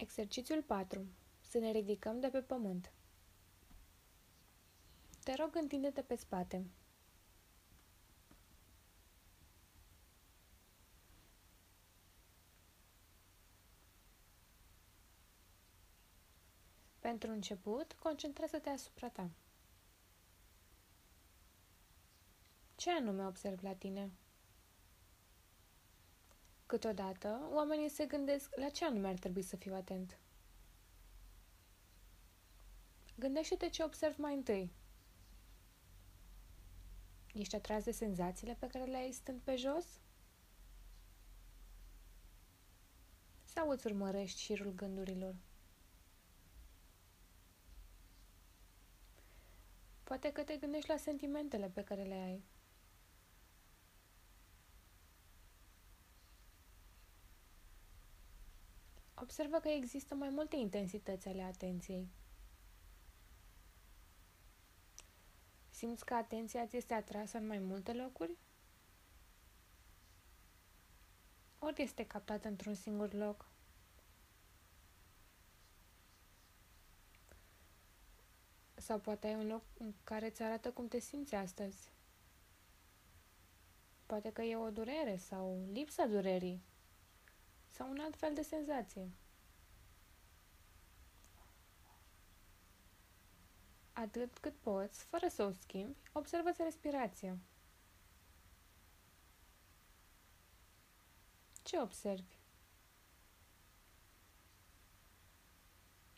Exercițiul 4. Să ne ridicăm de pe pământ. Te rog, întinde-te pe spate. Pentru început, concentrează-te asupra ta. Ce anume observ la tine? Câteodată, oamenii se gândesc la ce anume ar trebui să fiu atent. Gândește-te ce observ mai întâi. Ești atras de senzațiile pe care le ai stând pe jos? Sau îți urmărești șirul gândurilor? Poate că te gândești la sentimentele pe care le ai. Observă că există mai multe intensități ale atenției. Simți că atenția ți este atrasă în mai multe locuri? Ori este captată într-un singur loc? Sau poate ai un loc în care îți arată cum te simți astăzi. Poate că e o durere sau lipsa durerii sau un alt fel de senzație. Atât cât poți, fără să o schimbi, observă-ți respirația. Ce observi?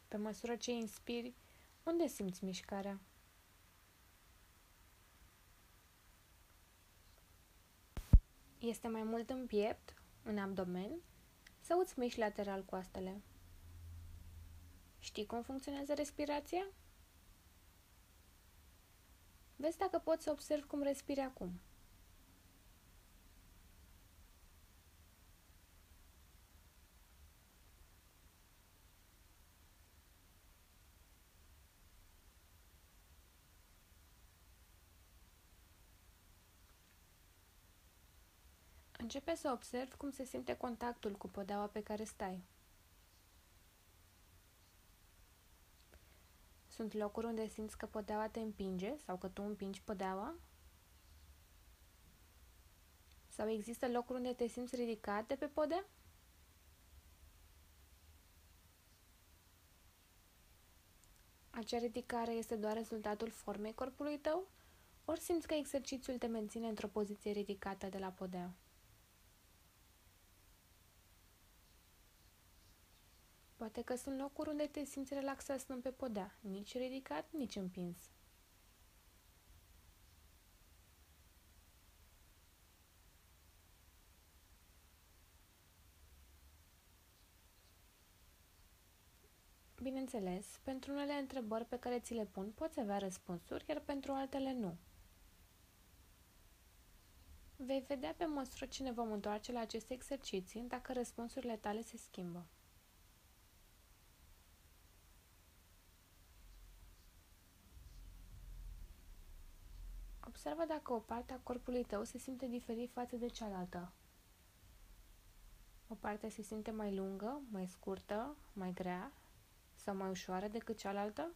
Pe măsură ce inspiri, unde simți mișcarea? Este mai mult în piept, în abdomen sau îți miști lateral coastele? Știi cum funcționează respirația? Vezi dacă poți să observi cum respiri acum. Începe să observi cum se simte contactul cu podeaua pe care stai. Sunt locuri unde simți că podeaua te împinge sau că tu împingi podeaua? Sau există locuri unde te simți ridicat de pe podea? Acea ridicare este doar rezultatul formei corpului tău? Ori simți că exercițiul te menține într-o poziție ridicată de la podea? Poate că sunt locuri unde te simți relaxat stând pe podea, nici ridicat, nici împins. Bineînțeles, pentru unele întrebări pe care ți le pun poți avea răspunsuri, iar pentru altele nu. Vei vedea pe măsură ce ne vom întoarce la aceste exerciții dacă răspunsurile tale se schimbă. Observă dacă o parte a corpului tău se simte diferit față de cealaltă. O parte se simte mai lungă, mai scurtă, mai grea sau mai ușoară decât cealaltă?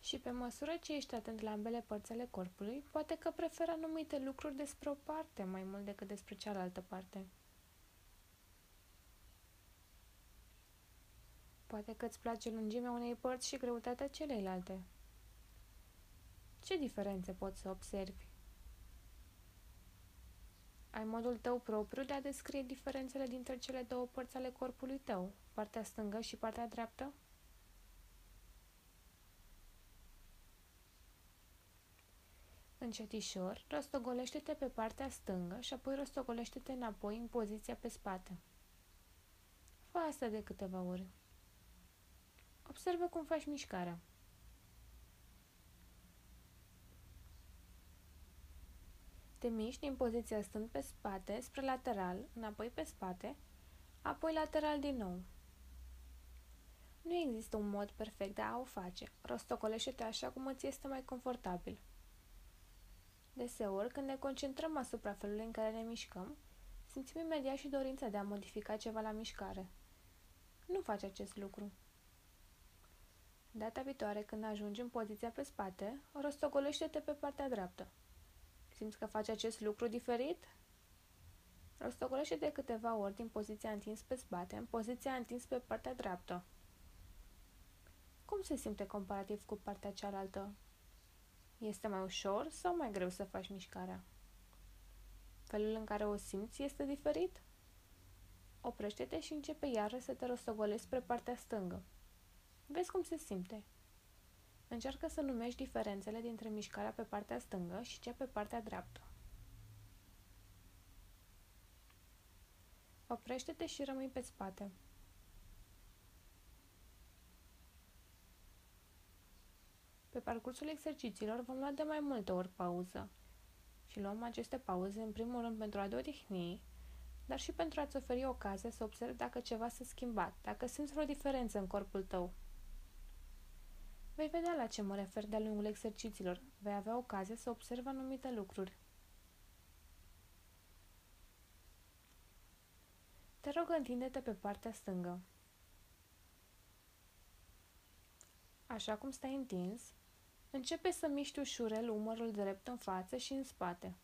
Și pe măsură ce ești atent la ambele părți ale corpului, poate că preferă anumite lucruri despre o parte mai mult decât despre cealaltă parte. Poate că îți place lungimea unei părți și greutatea celeilalte. Ce diferențe poți să observi? Ai modul tău propriu de a descrie diferențele dintre cele două părți ale corpului tău, partea stângă și partea dreaptă? Încetișor, rostogolește-te pe partea stângă și apoi rostogolește-te înapoi în poziția pe spate. Fă asta de câteva ori. Observă cum faci mișcarea. Te miști din poziția stând pe spate, spre lateral, înapoi pe spate, apoi lateral din nou. Nu există un mod perfect de a o face. Rostocolește-te așa cum îți este mai confortabil. Deseori, când ne concentrăm asupra felului în care ne mișcăm, simțim imediat și dorința de a modifica ceva la mișcare. Nu faci acest lucru. Data viitoare, când ajungi în poziția pe spate, rostogolește-te pe partea dreaptă. Simți că faci acest lucru diferit? Rostogolește-te câteva ori din poziția întins pe spate în poziția întins pe partea dreaptă. Cum se simte comparativ cu partea cealaltă? Este mai ușor sau mai greu să faci mișcarea? Felul în care o simți este diferit? Oprește-te și începe iară să te rostogolezi spre partea stângă. Vezi cum se simte. Încearcă să numești diferențele dintre mișcarea pe partea stângă și cea pe partea dreaptă. Oprește-te și rămâi pe spate. Pe parcursul exercițiilor vom lua de mai multe ori pauză și luăm aceste pauze în primul rând pentru a te odihni, dar și pentru a-ți oferi ocazia să observi dacă ceva s-a schimbat, dacă simți vreo diferență în corpul tău. Vei vedea la ce mă refer de-a lungul exercițiilor. Vei avea ocazia să observi anumite lucruri. Te rog, întinde-te pe partea stângă. Așa cum stai întins, începe să miști ușurel umărul drept în față și în spate.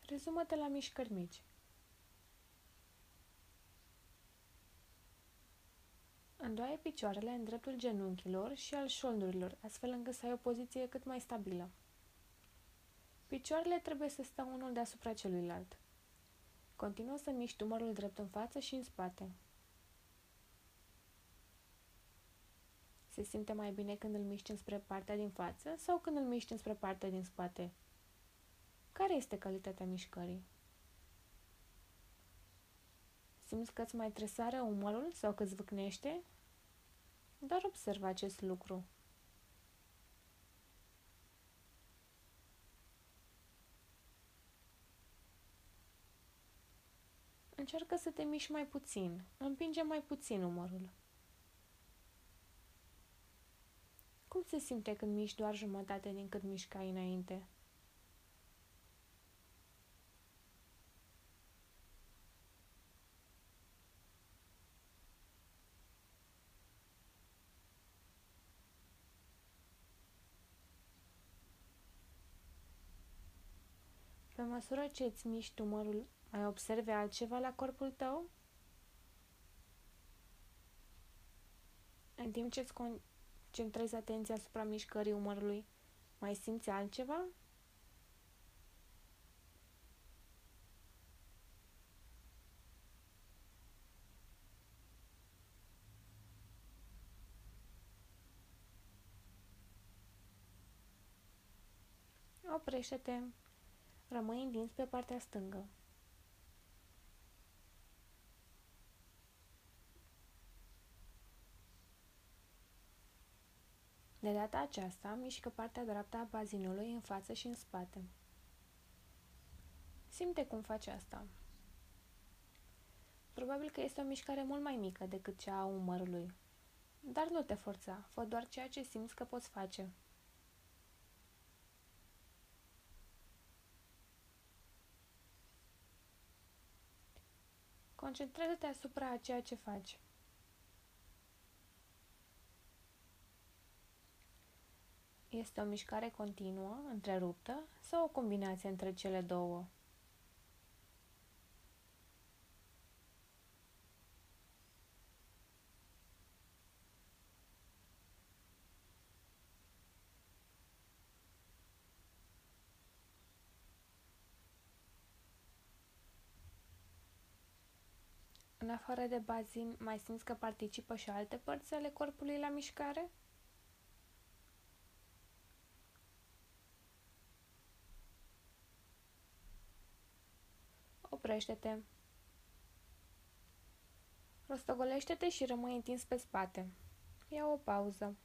Rezumă-te la mișcări mici. Îndoaie picioarele în dreptul genunchilor și al șoldurilor, astfel încât să ai o poziție cât mai stabilă. Picioarele trebuie să stea unul deasupra celuilalt. Continuă să miști umărul drept în față și în spate. Se simte mai bine când îl miști înspre partea din față sau când îl miști înspre partea din spate? Care este calitatea mișcării? Simți că îți mai tresare umărul sau că îți vâcnește? Doar observă acest lucru. Încearcă să te miști mai puțin. Împinge mai puțin umărul. Cum se simte când miști doar jumătate din cât mișcai înainte? Măsură ce îți miști umărul, mai observi altceva la corpul tău? În timp ce îți concentrezi atenția asupra mișcării umărului, mai simți altceva? Oprește-te. Rămâi întins pe partea stângă. De data aceasta, mișcă partea dreaptă a bazinului în față și în spate. Simte cum face asta. Probabil că este o mișcare mult mai mică decât cea a umărului. Dar nu te forța, fă doar ceea ce simți că poți face. Concentrează-te asupra a ceea ce faci. Este o mișcare continuă, întreruptă sau o combinație între cele două? În afară de bazin, mai simți că participă și alte părți ale corpului la mișcare? Oprește-te. Rostogolește-te și rămâi întins pe spate. Ia o pauză.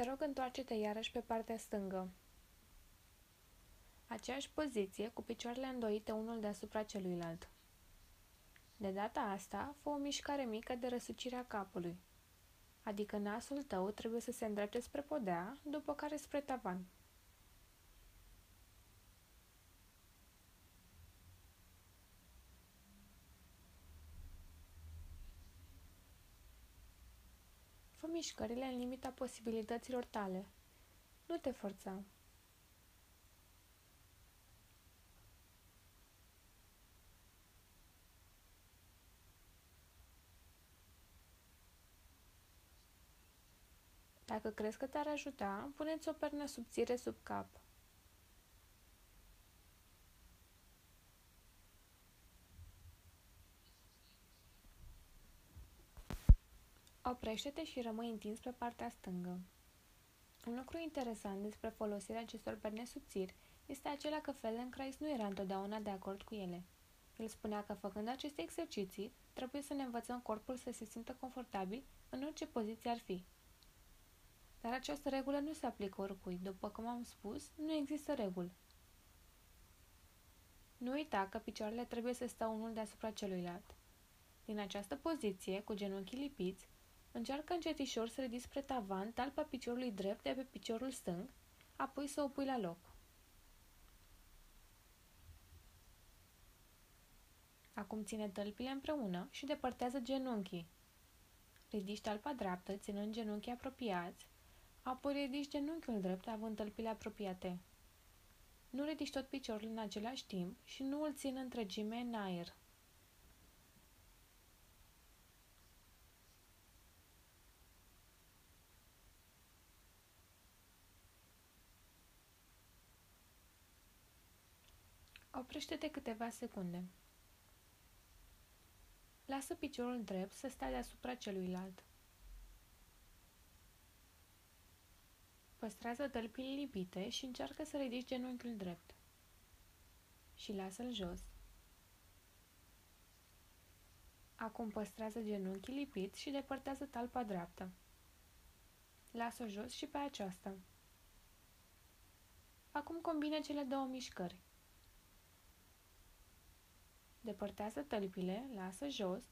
Te rog, întoarce-te iarăși pe partea stângă. Aceeași poziție, cu picioarele îndoite unul deasupra celuilalt. De data asta, fă o mișcare mică de răsucire a capului, adică nasul tău trebuie să se îndrepte spre podea, după care spre tavan. Mișcările în limita posibilităților tale. Nu te forța. Dacă crezi că te-ar ajuta, puneți o pernă subțire sub cap. Oprește-te și rămâi întins pe partea stângă. Un lucru interesant despre folosirea acestor perne subțiri este acela că Feldenkrais nu era întotdeauna de acord cu ele. El spunea că făcând aceste exerciții, trebuie să ne învățăm corpul să se simtă confortabil în orice poziție ar fi. Dar această regulă nu se aplică oricui. După cum am spus, nu există reguli. Nu uita că picioarele trebuie să stea unul deasupra celuilalt. Din această poziție, cu genunchii lipiți, încearcă încetișor să ridici spre tavan talpa piciorului drept de pe piciorul stâng, apoi să o pui la loc. Acum ține tălpile împreună și depărtează genunchii. Ridici talpa dreaptă, ținând genunchii apropiați, Apoi ridici genunchiul drept, având tălpile apropiate. Nu ridici tot piciorul în același timp și nu îl țin întregime în aer. Oprește-te câteva secunde. Lasă piciorul drept să stea deasupra celuilalt. Păstrează tălpile lipite și încearcă să ridici genunchiul drept. Și lasă-l jos. Acum păstrează genunchii lipiți și depărtează talpa dreaptă. Lasă-o jos și pe aceasta. Acum combine cele două mișcări. Depărtează tălpile, lasă jos,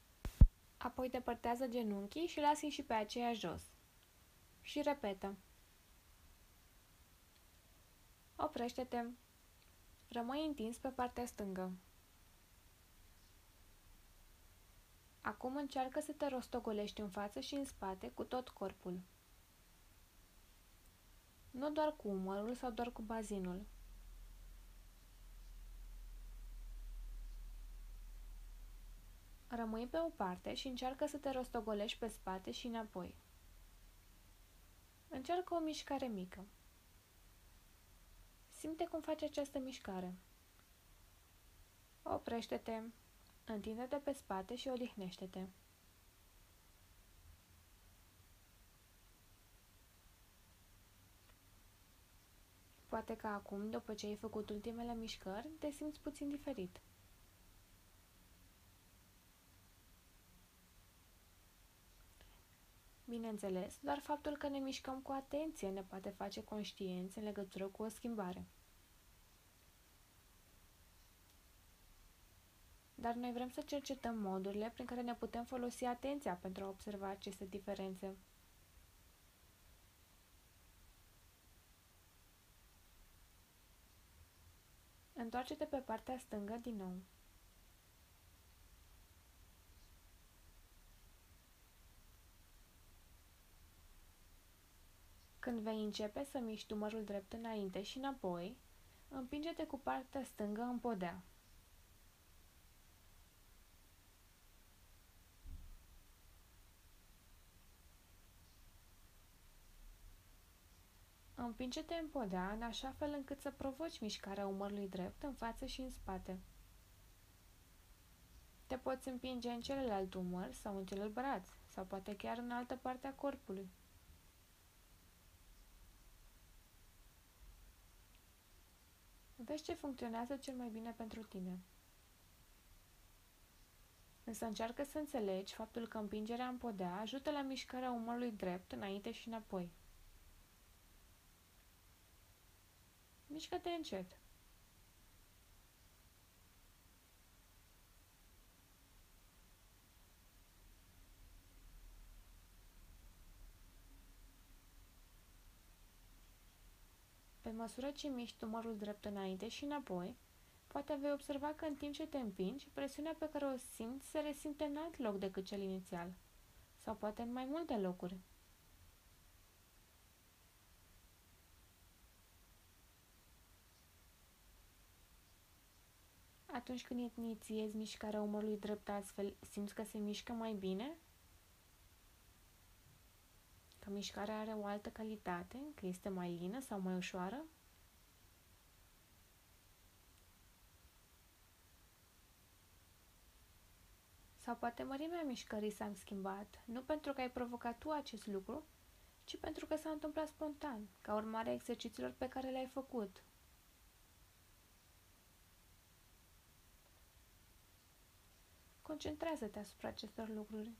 apoi depărtează genunchii și lasă-i și pe aceea jos. Și repetă. Oprește-te. Rămâi întins pe partea stângă. Acum încearcă să te rostogolești în față și în spate cu tot corpul. Nu doar cu umărul sau doar cu bazinul. Rămâi pe o parte și încearcă să te rostogolești pe spate și înapoi. Încearcă o mișcare mică. Simte cum faci această mișcare. Oprește-te, întinde-te pe spate și odihnește-te. Poate că acum, după ce ai făcut ultimele mișcări, te simți puțin diferit. Bineînțeles, doar faptul că ne mișcăm cu atenție ne poate face conștienți în legătură cu o schimbare. Dar noi vrem să cercetăm modurile prin care ne putem folosi atenția pentru a observa aceste diferențe. Întoarce-te pe partea stângă din nou. Când vei începe să miști umărul drept înainte și înapoi, împinge-te cu partea stângă în podea. Împinge-te în podea în așa fel încât să provoci mișcarea umărului drept în față și în spate. Te poți împinge în celălalt umăr sau în celălalt braț, sau poate chiar în altă parte a corpului. Vezi ce funcționează cel mai bine pentru tine. Însă încearcă să înțelegi faptul că împingerea în podea ajută la mișcarea umărului drept înainte și înapoi. Mișcă-te încet. Măsură ce miști umărul drept înainte și înapoi, poate vei observa că în timp ce te împingi, presiunea pe care o simți se resimte în alt loc decât cel inițial, sau poate în mai multe locuri. Atunci când inițiezi mișcarea umărului drept astfel, simți că se mișcă mai bine? Că mișcarea are o altă calitate, că este mai lină sau mai ușoară? Sau poate mărimea mișcării s-a schimbat, nu pentru că ai provocat tu acest lucru, ci pentru că s-a întâmplat spontan, ca urmare a exercițiilor pe care le-ai făcut. Concentrează-te asupra acestor lucruri.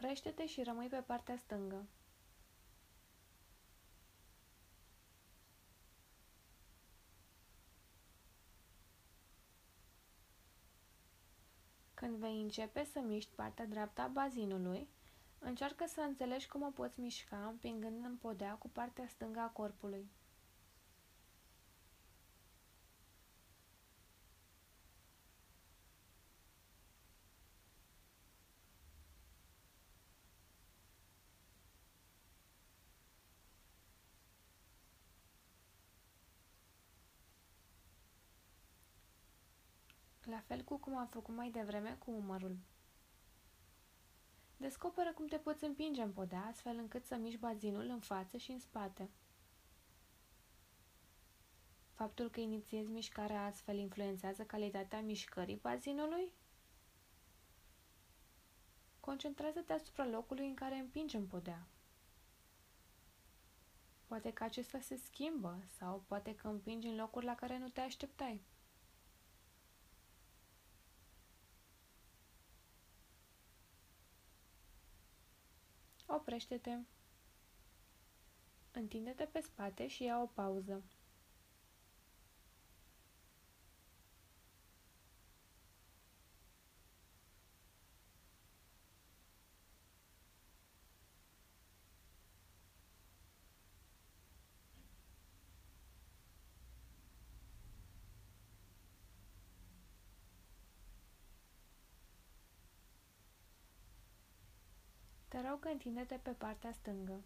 Oprește-te și rămâi pe partea stângă. Când vei începe să miști partea dreaptă a bazinului, încearcă să înțelegi cum o poți mișca împingând în podea cu partea stângă a corpului. la fel cu cum am făcut mai devreme cu umărul. Descoperă cum te poți împinge în podea astfel încât să miști bazinul în față și în spate. Faptul că inițiezi mișcarea astfel influențează calitatea mișcării bazinului? Concentrează-te asupra locului în care împingi în podea. Poate că acesta se schimbă sau poate că împingi în locuri la care nu te așteptai. Oprește-te. Întinde-te pe spate și ia o pauză. Te rog, întinde-te pe partea stângă.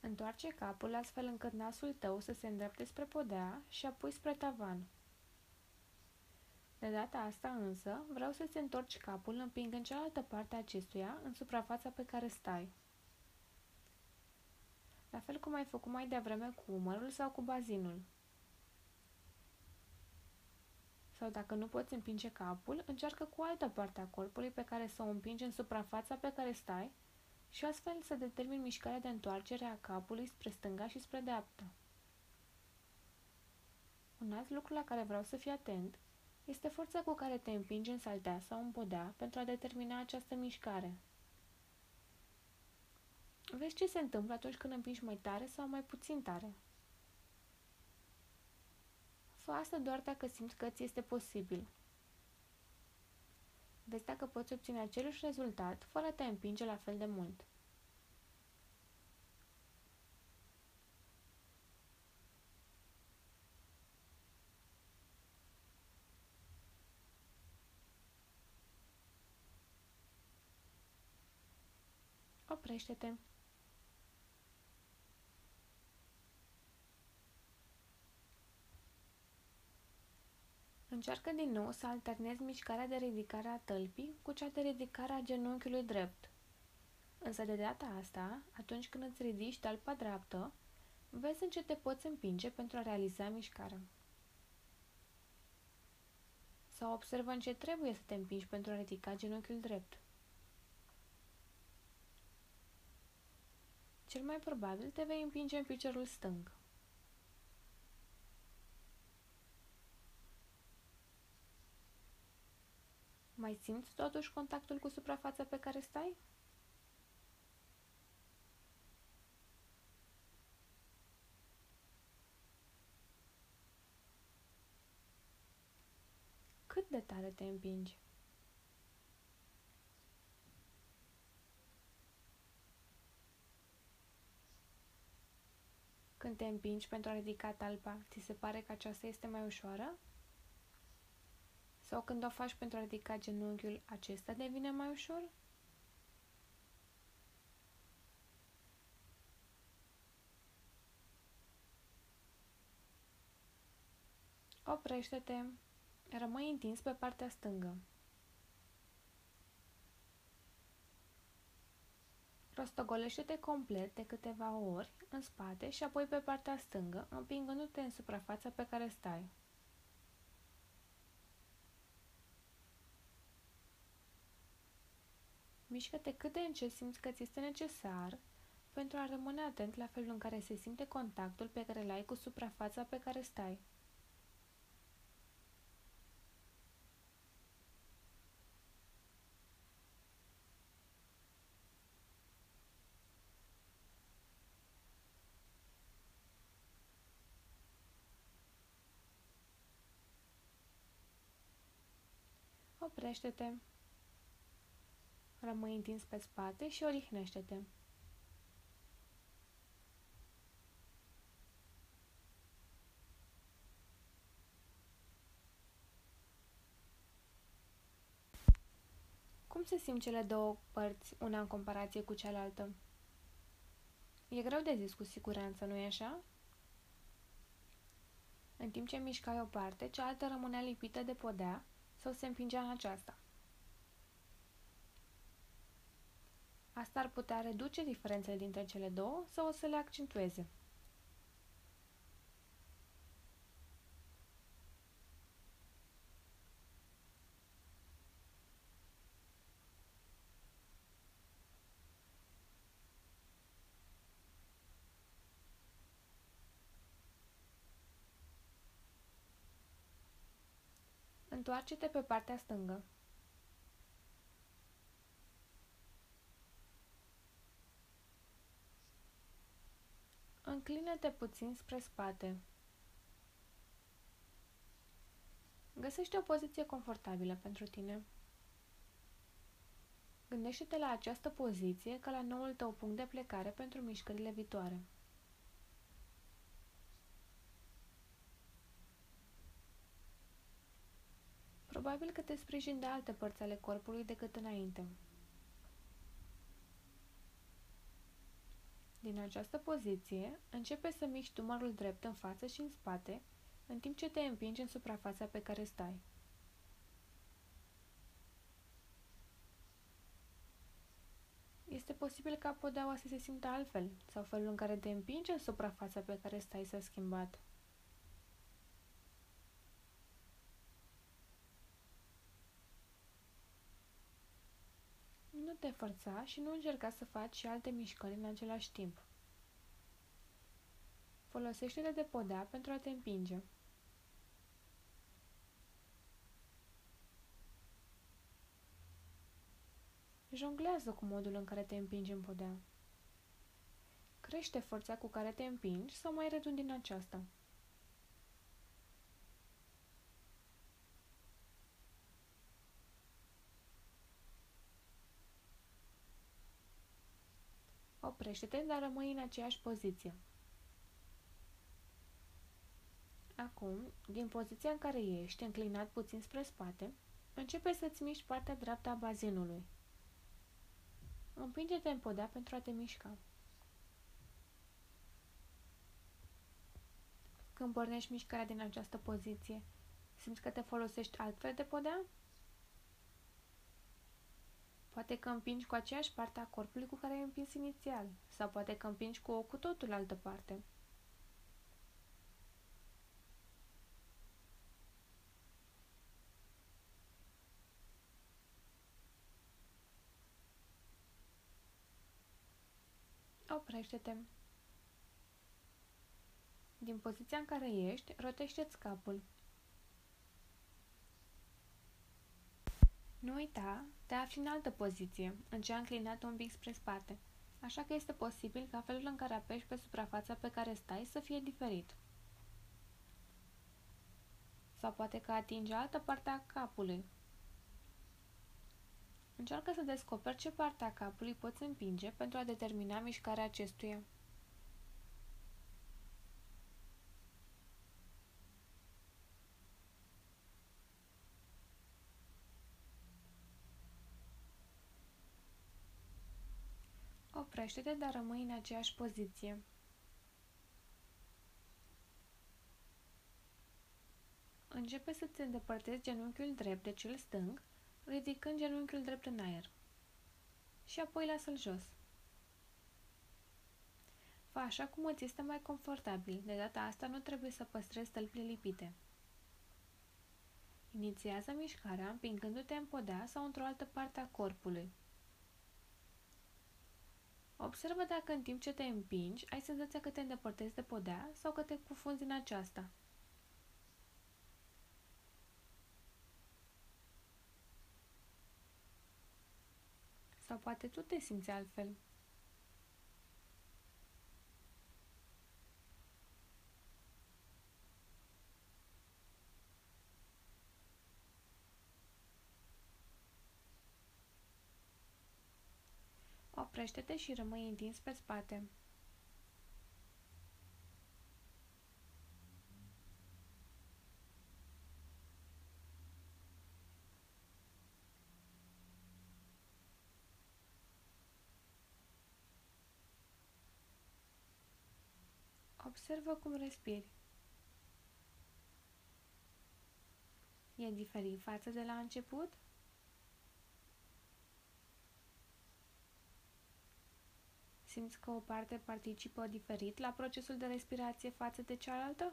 Întoarce capul astfel încât nasul tău să se îndrepte spre podea și apoi spre tavan. De data asta însă, vreau să-ți întorci capul împingând cealaltă parte a acestuia în suprafața pe care stai. La fel cum ai făcut mai devreme cu umărul sau cu bazinul. Sau dacă nu poți împinge capul, încearcă cu altă parte a corpului pe care să o împingi în suprafața pe care stai și astfel să determini mișcarea de întoarcere a capului spre stânga și spre dreapta. Un alt lucru la care vreau să fii atent este forța cu care te împingi în saltea sau în podea pentru a determina această mișcare. Vezi ce se întâmplă atunci când împingi mai tare sau mai puțin tare. Fă asta doar dacă simți că ți este posibil. Vezi dacă poți obține același rezultat fără a te împinge la fel de mult. Oprește-te. Încearcă din nou să alternezi mișcarea de ridicare a tălpii cu cea de ridicare a genunchiului drept. Însă de data asta, atunci când îți ridici talpa dreaptă, vezi în ce te poți împinge pentru a realiza mișcarea. Sau observă în ce trebuie să te împingi pentru a ridica genunchiul drept. Cel mai probabil te vei împinge în piciorul stâng. Mai simți totuși contactul cu suprafața pe care stai? Cât de tare te împingi? Când te împingi pentru a ridica talpa, ți se pare că aceasta este mai ușoară? Sau când o faci pentru a ridica genunchiul, acesta devine mai ușor? Oprește-te. Rămâi întins pe partea stângă. Rostogolește-te complet de câteva ori în spate și apoi pe partea stângă, împingându-te în suprafața pe care stai. Mișcă-te cât de încet simți că ți este necesar pentru a rămâne atent la felul în care se simte contactul pe care îl ai cu suprafața pe care stai. Oprește-te. Rămâi întins pe spate și odihnește-te. Cum se simt cele două părți, una în comparație cu cealaltă? E greu de zis cu siguranță, nu-i așa? În timp ce mișcai o parte, cealaltă rămânea lipită de podea sau se împingea în aceasta. Asta ar putea reduce diferențele dintre cele două sau o să le accentueze. Întoarce-te pe partea stângă. Înclină-te puțin spre spate. Găsește o poziție confortabilă pentru tine. Gândește-te la această poziție ca la noul tău punct de plecare pentru mișcările viitoare. Probabil că te sprijin de alte părți ale corpului decât înainte. Din această poziție, începe să miști umărul drept în față și în spate, în timp ce te împingi în suprafața pe care stai. Este posibil ca podeaua să se simtă altfel, sau felul în care te împingi în suprafața pe care stai s-a schimbat. Nu te forța și nu încerca să faci și alte mișcări în același timp. Folosește-te de podea pentru a te împinge. Jonglează cu modul în care te împingi în podea. Crește forța cu care te împingi sau mai reduci din aceasta. Oprește-te, dar rămâi în aceeași poziție. Acum, din poziția în care ești, înclinat puțin spre spate, începe să-ți miști partea dreaptă a bazinului. Împinge-te în podea pentru a te mișca. Când pornești mișcarea din această poziție, simți că te folosești altfel de podea? Poate că împingi cu aceeași parte a corpului cu care ai împins inițial, sau poate că împingi cu o cu totul altă parte. Oprește-te. Din poziția în care ești, rotește-ți capul. Nu uita, te afli în altă poziție, în cea înclinată un pic spre spate, așa că este posibil ca felul în care apeși pe suprafața pe care stai să fie diferit. Sau poate că atingi altă parte a capului. Încearcă să descoperi ce parte a capului poți împinge pentru a determina mișcarea acestuia. Oprește-te, dar rămâi în aceeași poziție. Începe să-ți îndepărtezi genunchiul drept de cel stâng, ridicând genunchiul drept în aer. Și apoi lasă-l jos. Fă așa cum îți este mai confortabil. De data asta nu trebuie să păstrezi stălpile lipite. Inițiază mișcarea împingându-te în podea sau într-o altă parte a corpului. Observă dacă în timp ce te împingi, ai senzația că te îndepărtezi de podea sau că te cufunzi în aceasta. Sau poate tu te simți altfel. Oprește-te și rămâi întins pe spate. Observă cum respiri. E diferit față de la început? Simți că o parte participă diferit la procesul de respirație față de cealaltă?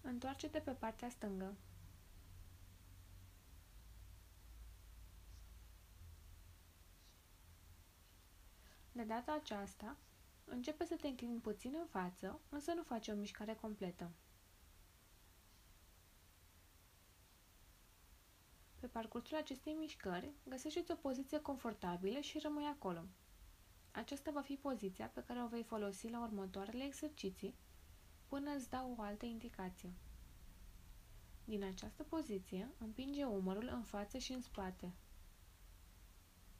Întoarce-te pe partea stângă. De data aceasta, Începe să te înclini puțin în față, însă nu face o mișcare completă. Pe parcursul acestei mișcări, găsește-ți o poziție confortabilă și rămâi acolo. Aceasta va fi poziția pe care o vei folosi la următoarele exerciții până îți dau o altă indicație. Din această poziție, împinge umărul în față și în spate.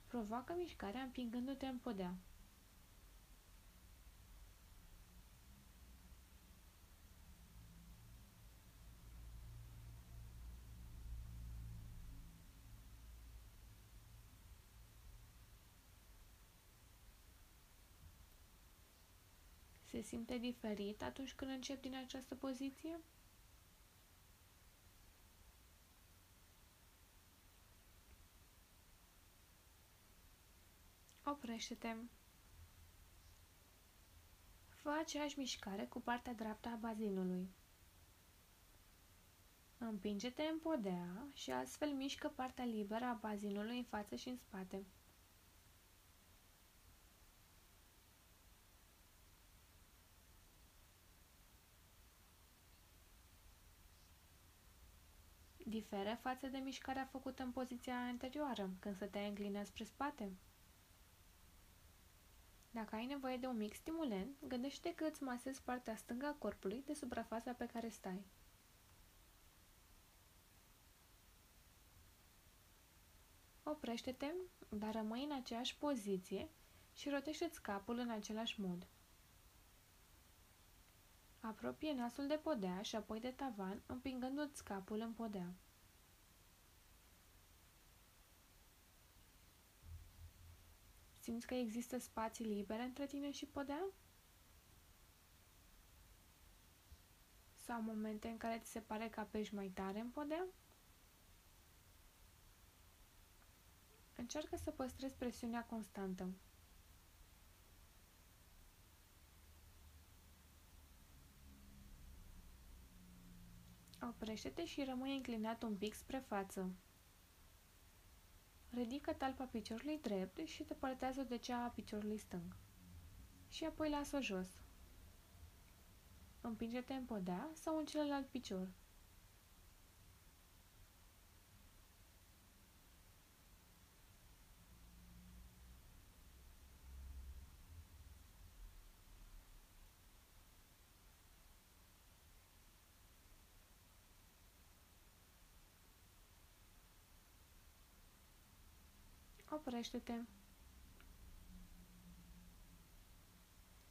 Provoacă mișcarea împingându-te în podea. Se simte diferit atunci când încep din această poziție? Oprește-te. Fă aceeași mișcare cu partea dreaptă a bazinului. Împinge-te în podea și astfel mișcă partea liberă a bazinului în față și în spate. Diferă față de mișcarea făcută în poziția anterioară, când stăteai înclinat spre spate? Dacă ai nevoie de un mic stimulent, gândește că îți masezi partea stângă a corpului de suprafața pe care stai. Oprește-te, dar rămâi în aceeași poziție și rotește-ți capul în același mod. Apropie nasul de podea și apoi de tavan, împingându-ți capul în podea. Simți că există spații libere între tine și podea? Sau momente în care ți se pare că apeși mai tare în podea? Încearcă să păstrezi presiunea constantă. Oprește-te și rămâi înclinat un pic spre față. Ridică talpa piciorului drept și depărtează de cea a piciorului stâng. Și apoi lasă-o jos. Împinge-te în podea sau în celălalt picior. Oprește-te.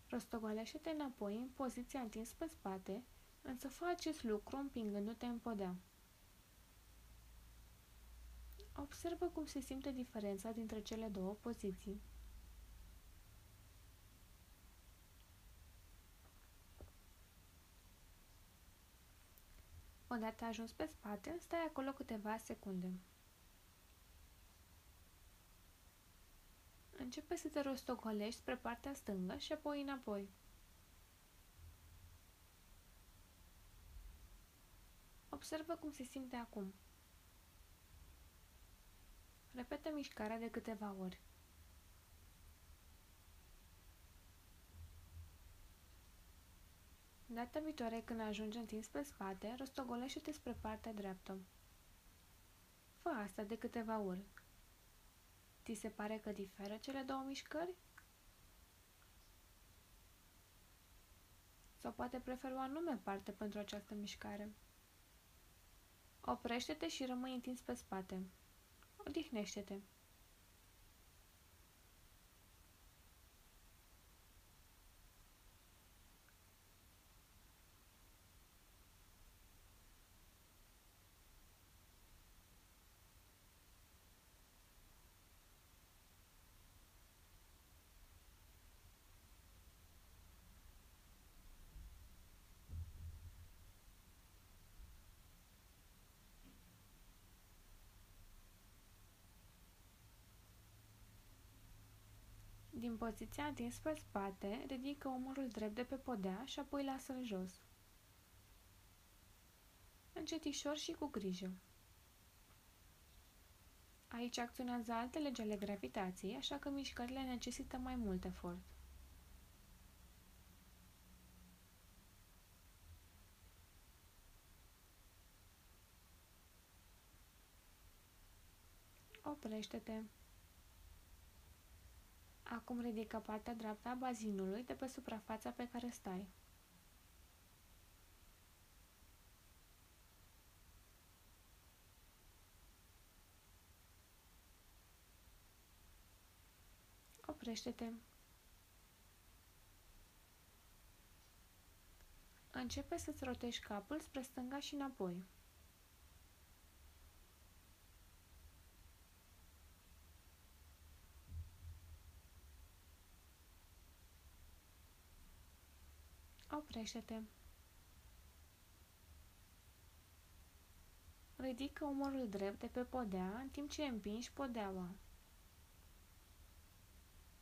Rostogolește-te înapoi în poziția întins pe spate, însă fă acest lucru împingându-te în podea. Observă cum se simte diferența dintre cele două poziții. Odată ajuns pe spate, stai acolo câteva secunde. Începe să te rostogolești spre partea stângă și apoi înapoi. Observă cum se simte acum. Repetă mișcarea de câteva ori. Data viitoare când ajungi întins pe spate, rostogolește-te spre partea dreaptă. Fă asta de câteva ori. Ți se pare că diferă cele două mișcări? Sau poate preferi o anume parte pentru această mișcare? Oprește-te și rămâi întins pe spate. Odihnește-te. Din poziția întins pe spate, ridică umărul drept de pe podea și apoi lasă-l jos. Încetișor și cu grijă. Aici acționează alte legi ale gravitației, așa că mișcările necesită mai mult efort. Oprește-te. Acum ridică partea dreaptă a bazinului de pe suprafața pe care stai. Oprește-te. Începe să-ți rotești capul spre stânga și înapoi. Oprește-te. Ridică umărul drept de pe podea în timp ce împingi podeaua.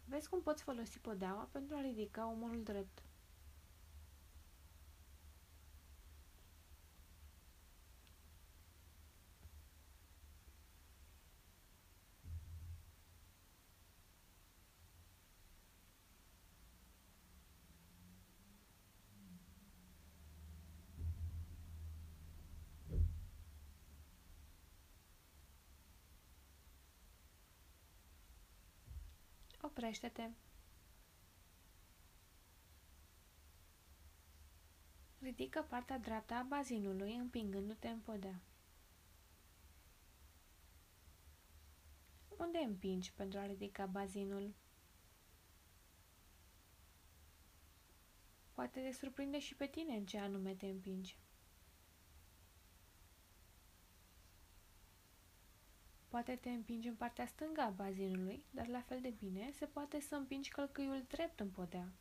Vezi cum poți folosi podeaua pentru a ridica umărul drept. Oprește-te. Ridică partea dreaptă a bazinului împingându-te în podea. Unde împingi pentru a ridica bazinul? Poate te surprinde și pe tine în ce anume te împingi. Poate te împingi în partea stângă a bazinului, dar la fel de bine se poate să împingi călcâiul drept în podea.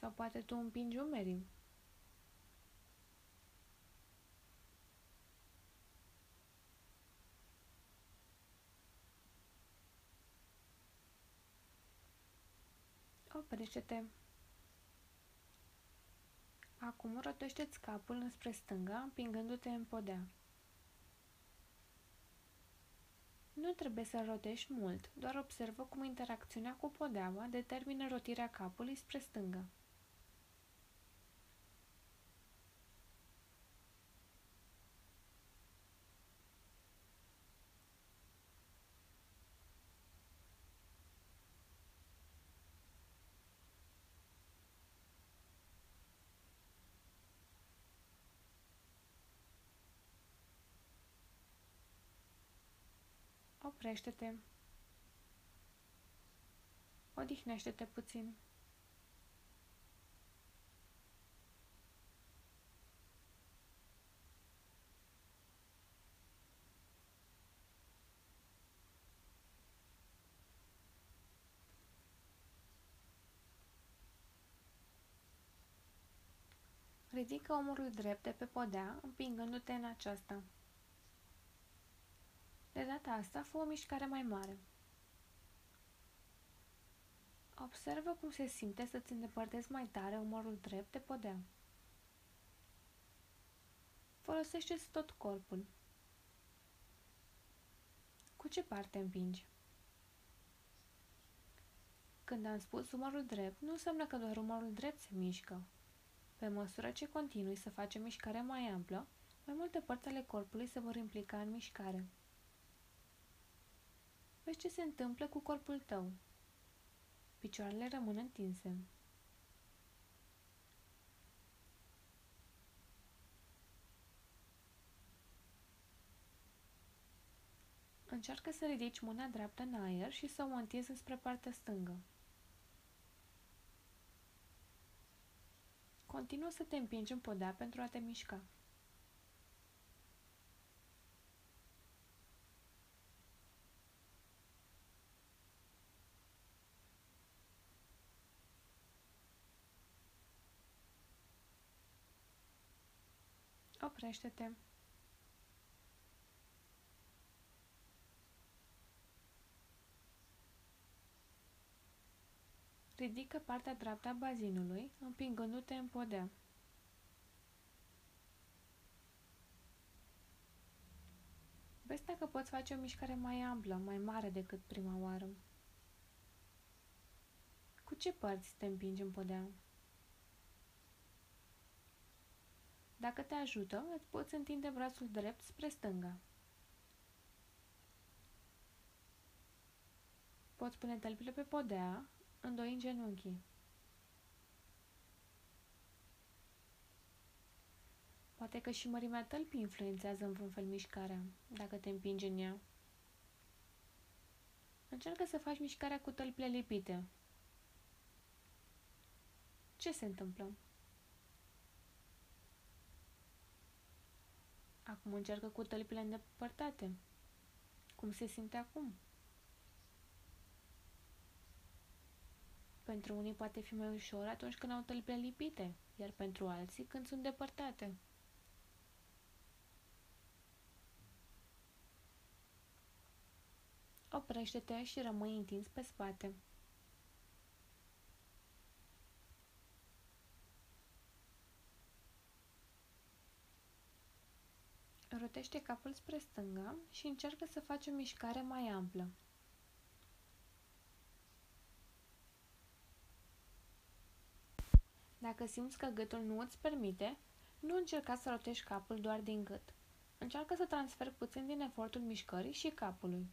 Sau poate tu împingi umerii. Oprește-te. Acum rotește-ți capul înspre stânga, împingându-te în podea. Nu trebuie să rotești mult, doar observă cum interacțiunea cu podeaua determină rotirea capului spre stânga. Oprește-te. Odihnește-te puțin. Ridică omorul drept de pe podea, împingându-te în aceasta. De data asta, fă o mișcare mai mare. Observă cum se simte să-ți îndepărtezi mai tare umorul drept de podea. Folosește-ți tot corpul. Cu ce parte împingi? Când am spus umorul drept, nu înseamnă că doar umorul drept se mișcă. Pe măsură ce continui să faci o mișcare mai amplă, mai multe părți ale corpului se vor implica în mișcare. Vezi ce se întâmplă cu corpul tău. Picioarele rămân întinse. Încearcă să ridici mâna dreaptă în aer și să o întinzi spre partea stângă. Continuă să te împingi în podea pentru a te mișca. Oprește-te. Ridică partea dreaptă a bazinului, împingându-te în podea. Vezi dacă poți face o mișcare mai amplă, mai mare decât prima oară. Cu ce părți te împingi în podea? Dacă te ajută, îți poți întinde brațul drept spre stânga. Poți pune tălpile pe podea, în genunchii. Poate că și mărimea tălpii influențează în vreun fel mișcarea, dacă te împingi în ea. Încearcă să faci mișcarea cu tălpile lipite. Ce se întâmplă? Acum încearcă cu tălpile îndepărtate. Cum se simte acum? Pentru unii poate fi mai ușor atunci când au tălpile lipite, iar pentru alții când sunt depărtate. Oprește-te și rămâi întins pe spate. Rotește capul spre stânga și încearcă să faci o mișcare mai amplă. Dacă simți că gâtul nu îți permite, nu încerca să rotești capul doar din gât. Încearcă să transferi puțin din efortul mișcării și capului.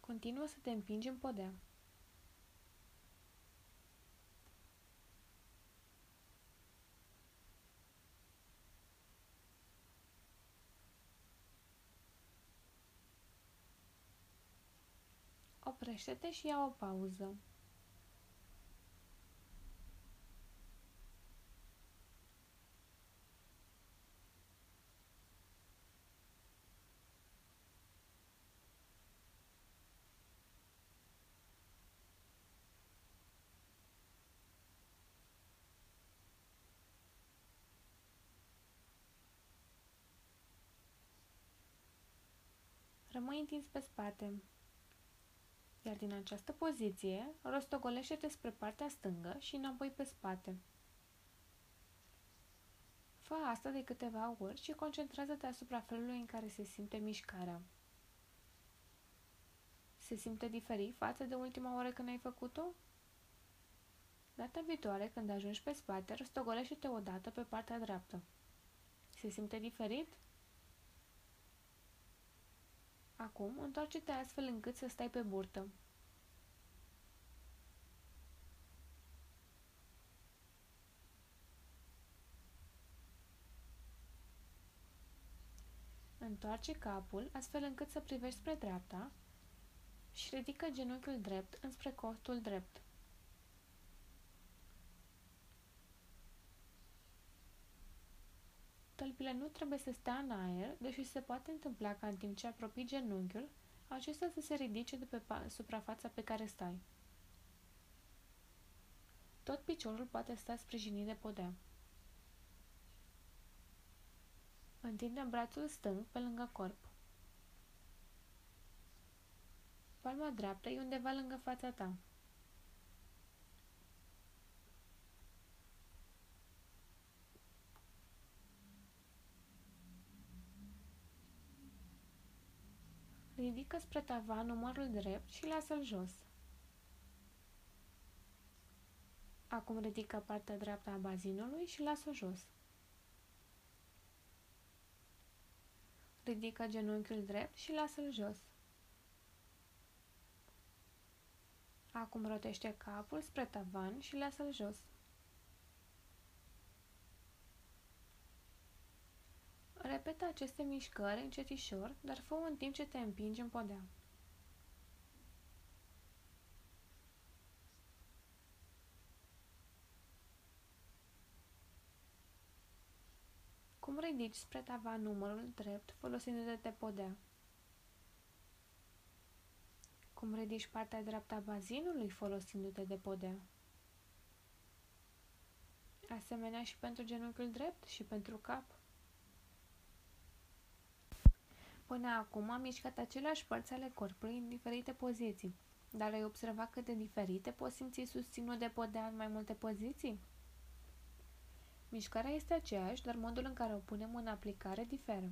Continuă să te împingi în podea. Oprește-te și ia o pauză. Rămâi întins pe spate iar din această poziție rostogolește-te spre partea stângă și înapoi pe spate. Fă asta de câteva ori și concentrează-te asupra felului în care se simte mișcarea. Se simte diferit față de ultima oară când ai făcut-o? Data viitoare, când ajungi pe spate, rostogolește-te o dată pe partea dreaptă. Se simte diferit? Acum, întoarce-te astfel încât să stai pe burtă. Întoarce capul astfel încât să privești spre dreapta și ridică genunchiul drept înspre costul drept. Tălpile nu trebuie să stea în aer, deși se poate întâmpla ca în timp ce apropii genunchiul, acesta să se ridice de pe suprafața pe care stai. Tot piciorul poate sta sprijinit de podea. Întinde brațul stâng pe lângă corp. Palma dreaptă e undeva lângă fața ta. Ridică spre tavan numărul drept și lasă-l jos. Acum ridică partea dreaptă a bazinului și lasă-o jos. Ridică genunchiul drept și lasă-l jos. Acum rotește capul spre tavan și lasă-l jos. Repetă aceste mișcări încetișor, dar fă în timp ce te împingi în podea. Cum ridici spre tavan numărul drept folosindu-te de podea? Cum ridici partea dreaptă a bazinului folosindu-te de podea? Asemenea și pentru genunchiul drept și pentru cap. Până acum am mișcat aceleași părți ale corpului în diferite poziții, dar ai observat cât de diferite poți simți susținut de podea în mai multe poziții? Mișcarea este aceeași, dar modul în care o punem în aplicare diferă.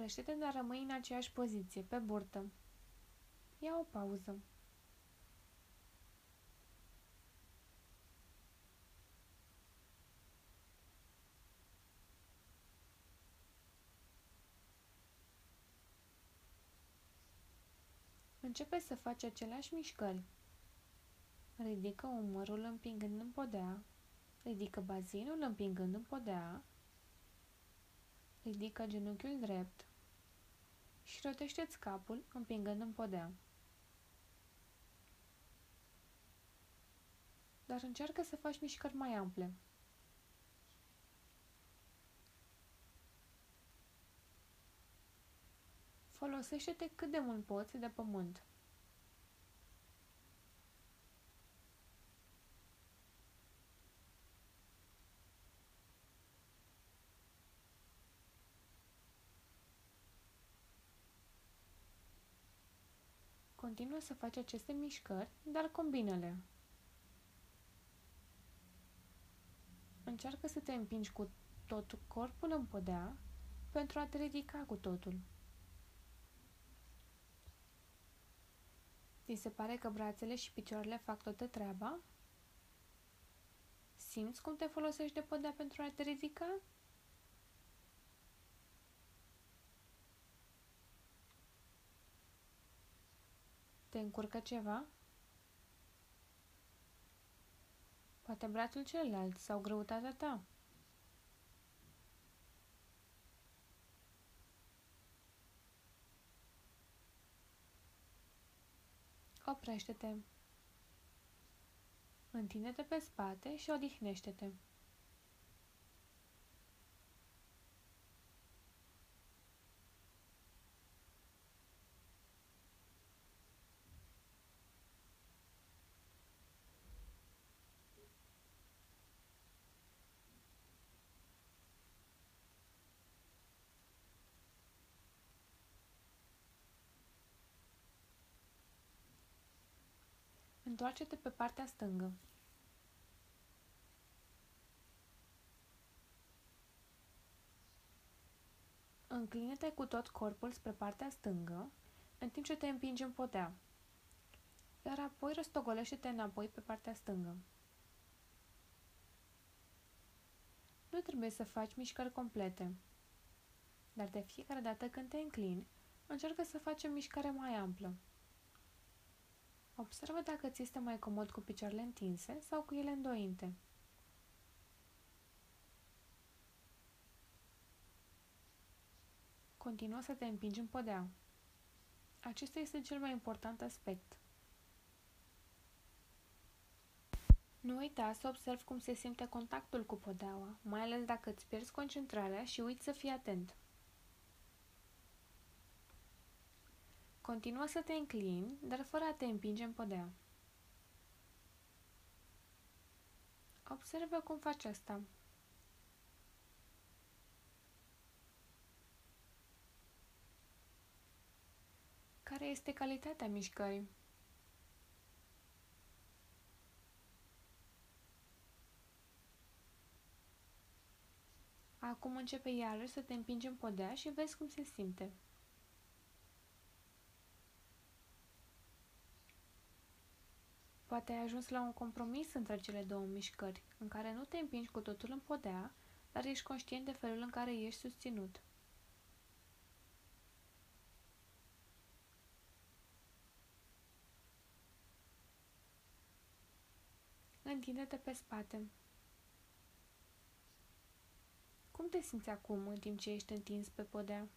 Oprește-te, dar rămâi în aceeași poziție, pe burtă. Ia o pauză. Începe să faci aceleași mișcări. Ridică umărul împingând în podea, ridică bazinul împingând în podea, Ridică genunchiul drept și rotește-ți capul împingând în podea. Dar încearcă să faci mișcări mai ample. Folosește-te cât de mult poți de pământ. Continuă să faci aceste mișcări, dar combină-le. Încearcă să te împingi cu tot corpul în podea pentru a te ridica cu totul. Ți se pare că brațele și picioarele fac toată treaba? Simți cum te folosești de podea pentru a te ridica? Te încurcă ceva? Poate brațul celălalt sau greutatea ta. Oprește-te. Întinde-te pe spate și odihnește-te. Întoarce-te pe partea stângă. Înclină-te cu tot corpul spre partea stângă, în timp ce te împingi în podea. Iar apoi răstogolește-te înapoi pe partea stângă. Nu trebuie să faci mișcări complete, dar de fiecare dată când te înclini, încearcă să faci o mișcare mai amplă. Observă dacă ți este mai comod cu picioarele întinse sau cu ele îndointe. Continuă să te împingi în podea. Acesta este cel mai important aspect. Nu uita să observi cum se simte contactul cu podeaua, mai ales dacă îți pierzi concentrarea și uiți să fii atent. Continuă să te înclini, dar fără a te împinge în podea. Observă cum faci asta. Care este calitatea mișcării? Acum începe iarăși să te împingi în podea și vezi cum se simte. Poate ai ajuns la un compromis între cele două mișcări, în care nu te împingi cu totul în podea, dar ești conștient de felul în care ești susținut. Întinde-te pe spate. Cum te simți acum în timp ce ești întins pe podea?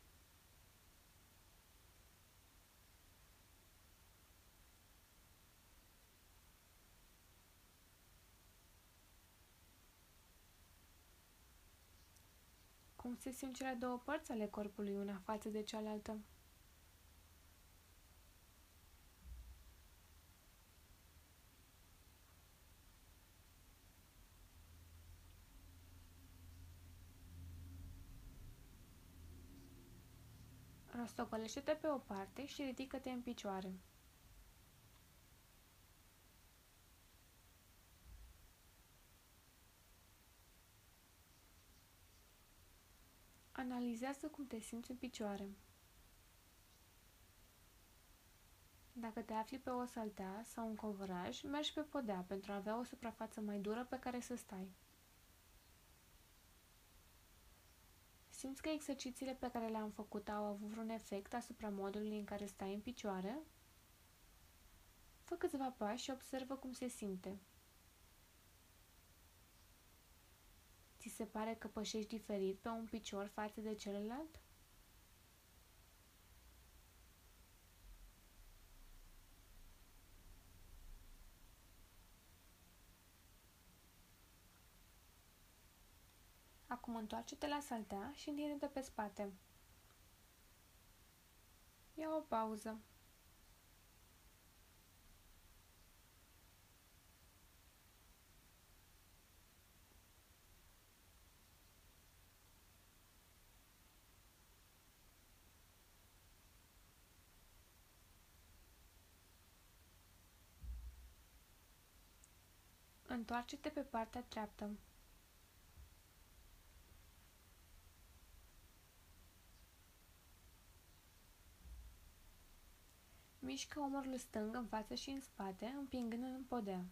Cum se simt cele două părți ale corpului una față de cealaltă? Rostogolește-te pe o parte și ridică-te în picioare. Analizează cum te simți în picioare. Dacă te afli pe o saltea sau un covoraj, mergi pe podea pentru a avea o suprafață mai dură pe care să stai. Simți că exercițiile pe care le-am făcut au avut vreun efect asupra modului în care stai în picioare? Fă câțiva pași și observă cum se simte. Ți se pare că pășești diferit pe un picior față de celălalt? Acum întoarce-te la saltea și întinde-te pe spate. Ia o pauză. Întoarce-te pe partea dreaptă. Mișcă umărul stâng în față și în spate, împingându-l în podea.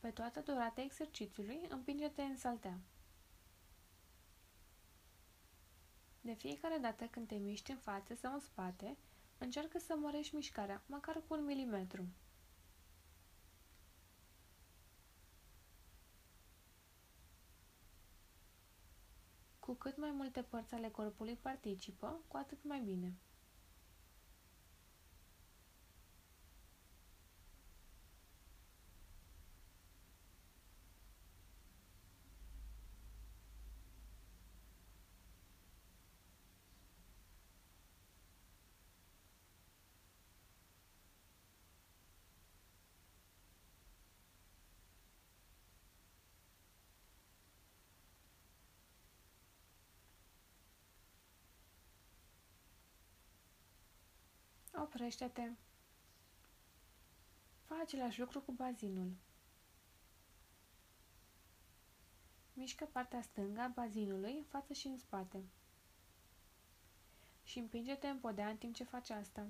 Pe toată durata exercițiului, împinge-te în saltea. De fiecare dată când te miști în față sau în spate, încearcă să mărești mișcarea, măcar cu un milimetru. Cu cât mai multe părți ale corpului participă, cu atât mai bine. Oprește-te. Fă același lucru cu bazinul. Mișcă partea stângă a bazinului în față și în spate. Și împinge-te în podea în timp ce faci asta.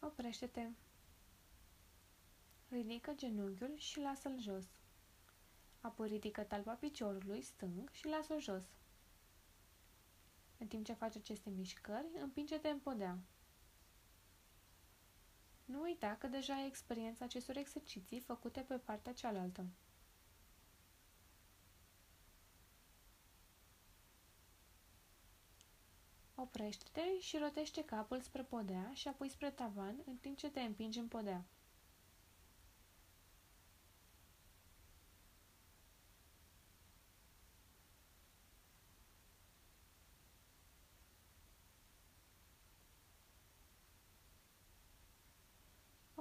Oprește-te. Ridică genunchiul și lasă-l jos. Apoi ridică talpa piciorului stâng și lasă-o jos. În timp ce faci aceste mișcări, împinge-te în podea. Nu uita că deja ai experiența acestor exerciții făcute pe partea cealaltă. Oprește-te și rotește capul spre podea și apoi spre tavan în timp ce te împingi în podea.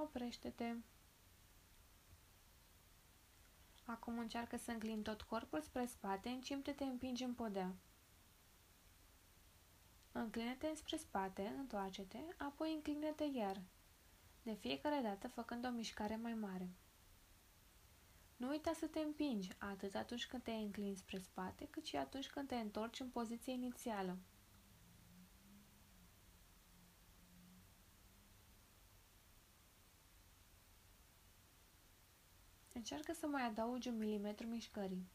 Oprește-te. Acum încearcă să înclini tot corpul spre spate în timp ce te împingi în podea. Înclină-te spre spate, întoarce-te, apoi înclină-te iar, de fiecare dată făcând o mișcare mai mare. Nu uita să te împingi, atât atunci când te înclini spre spate, cât și atunci când te întorci în poziția inițială. Încearcă să mai adaugi un milimetru mișcării.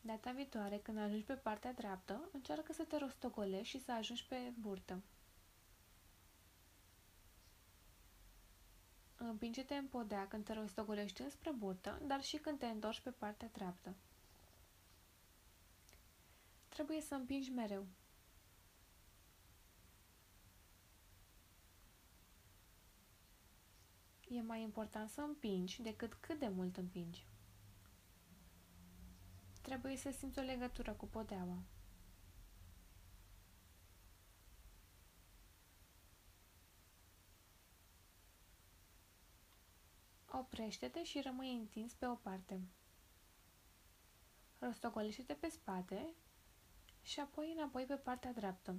Data viitoare, când ajungi pe partea dreaptă, încearcă să te rostogolești și să ajungi pe burtă. Împinge-te în podea când te rostogolești înspre burtă, dar și când te întorci pe partea dreaptă. Trebuie să împingi mereu. E mai important să împingi decât cât de mult împingi. Trebuie să simți o legătură cu podeaua. Oprește-te și rămâi întins pe o parte. Rostogolește-te pe spate și apoi înapoi pe partea dreaptă,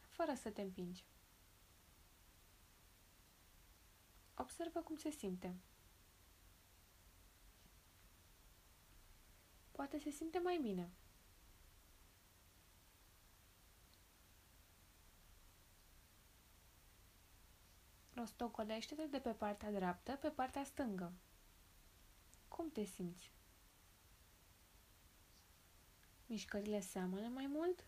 fără să te împingi. Observă cum se simte. Poate se simte mai bine. Rostocolește-te de pe partea dreaptă pe partea stângă. Cum te simți? Mișcările seamănă mai mult?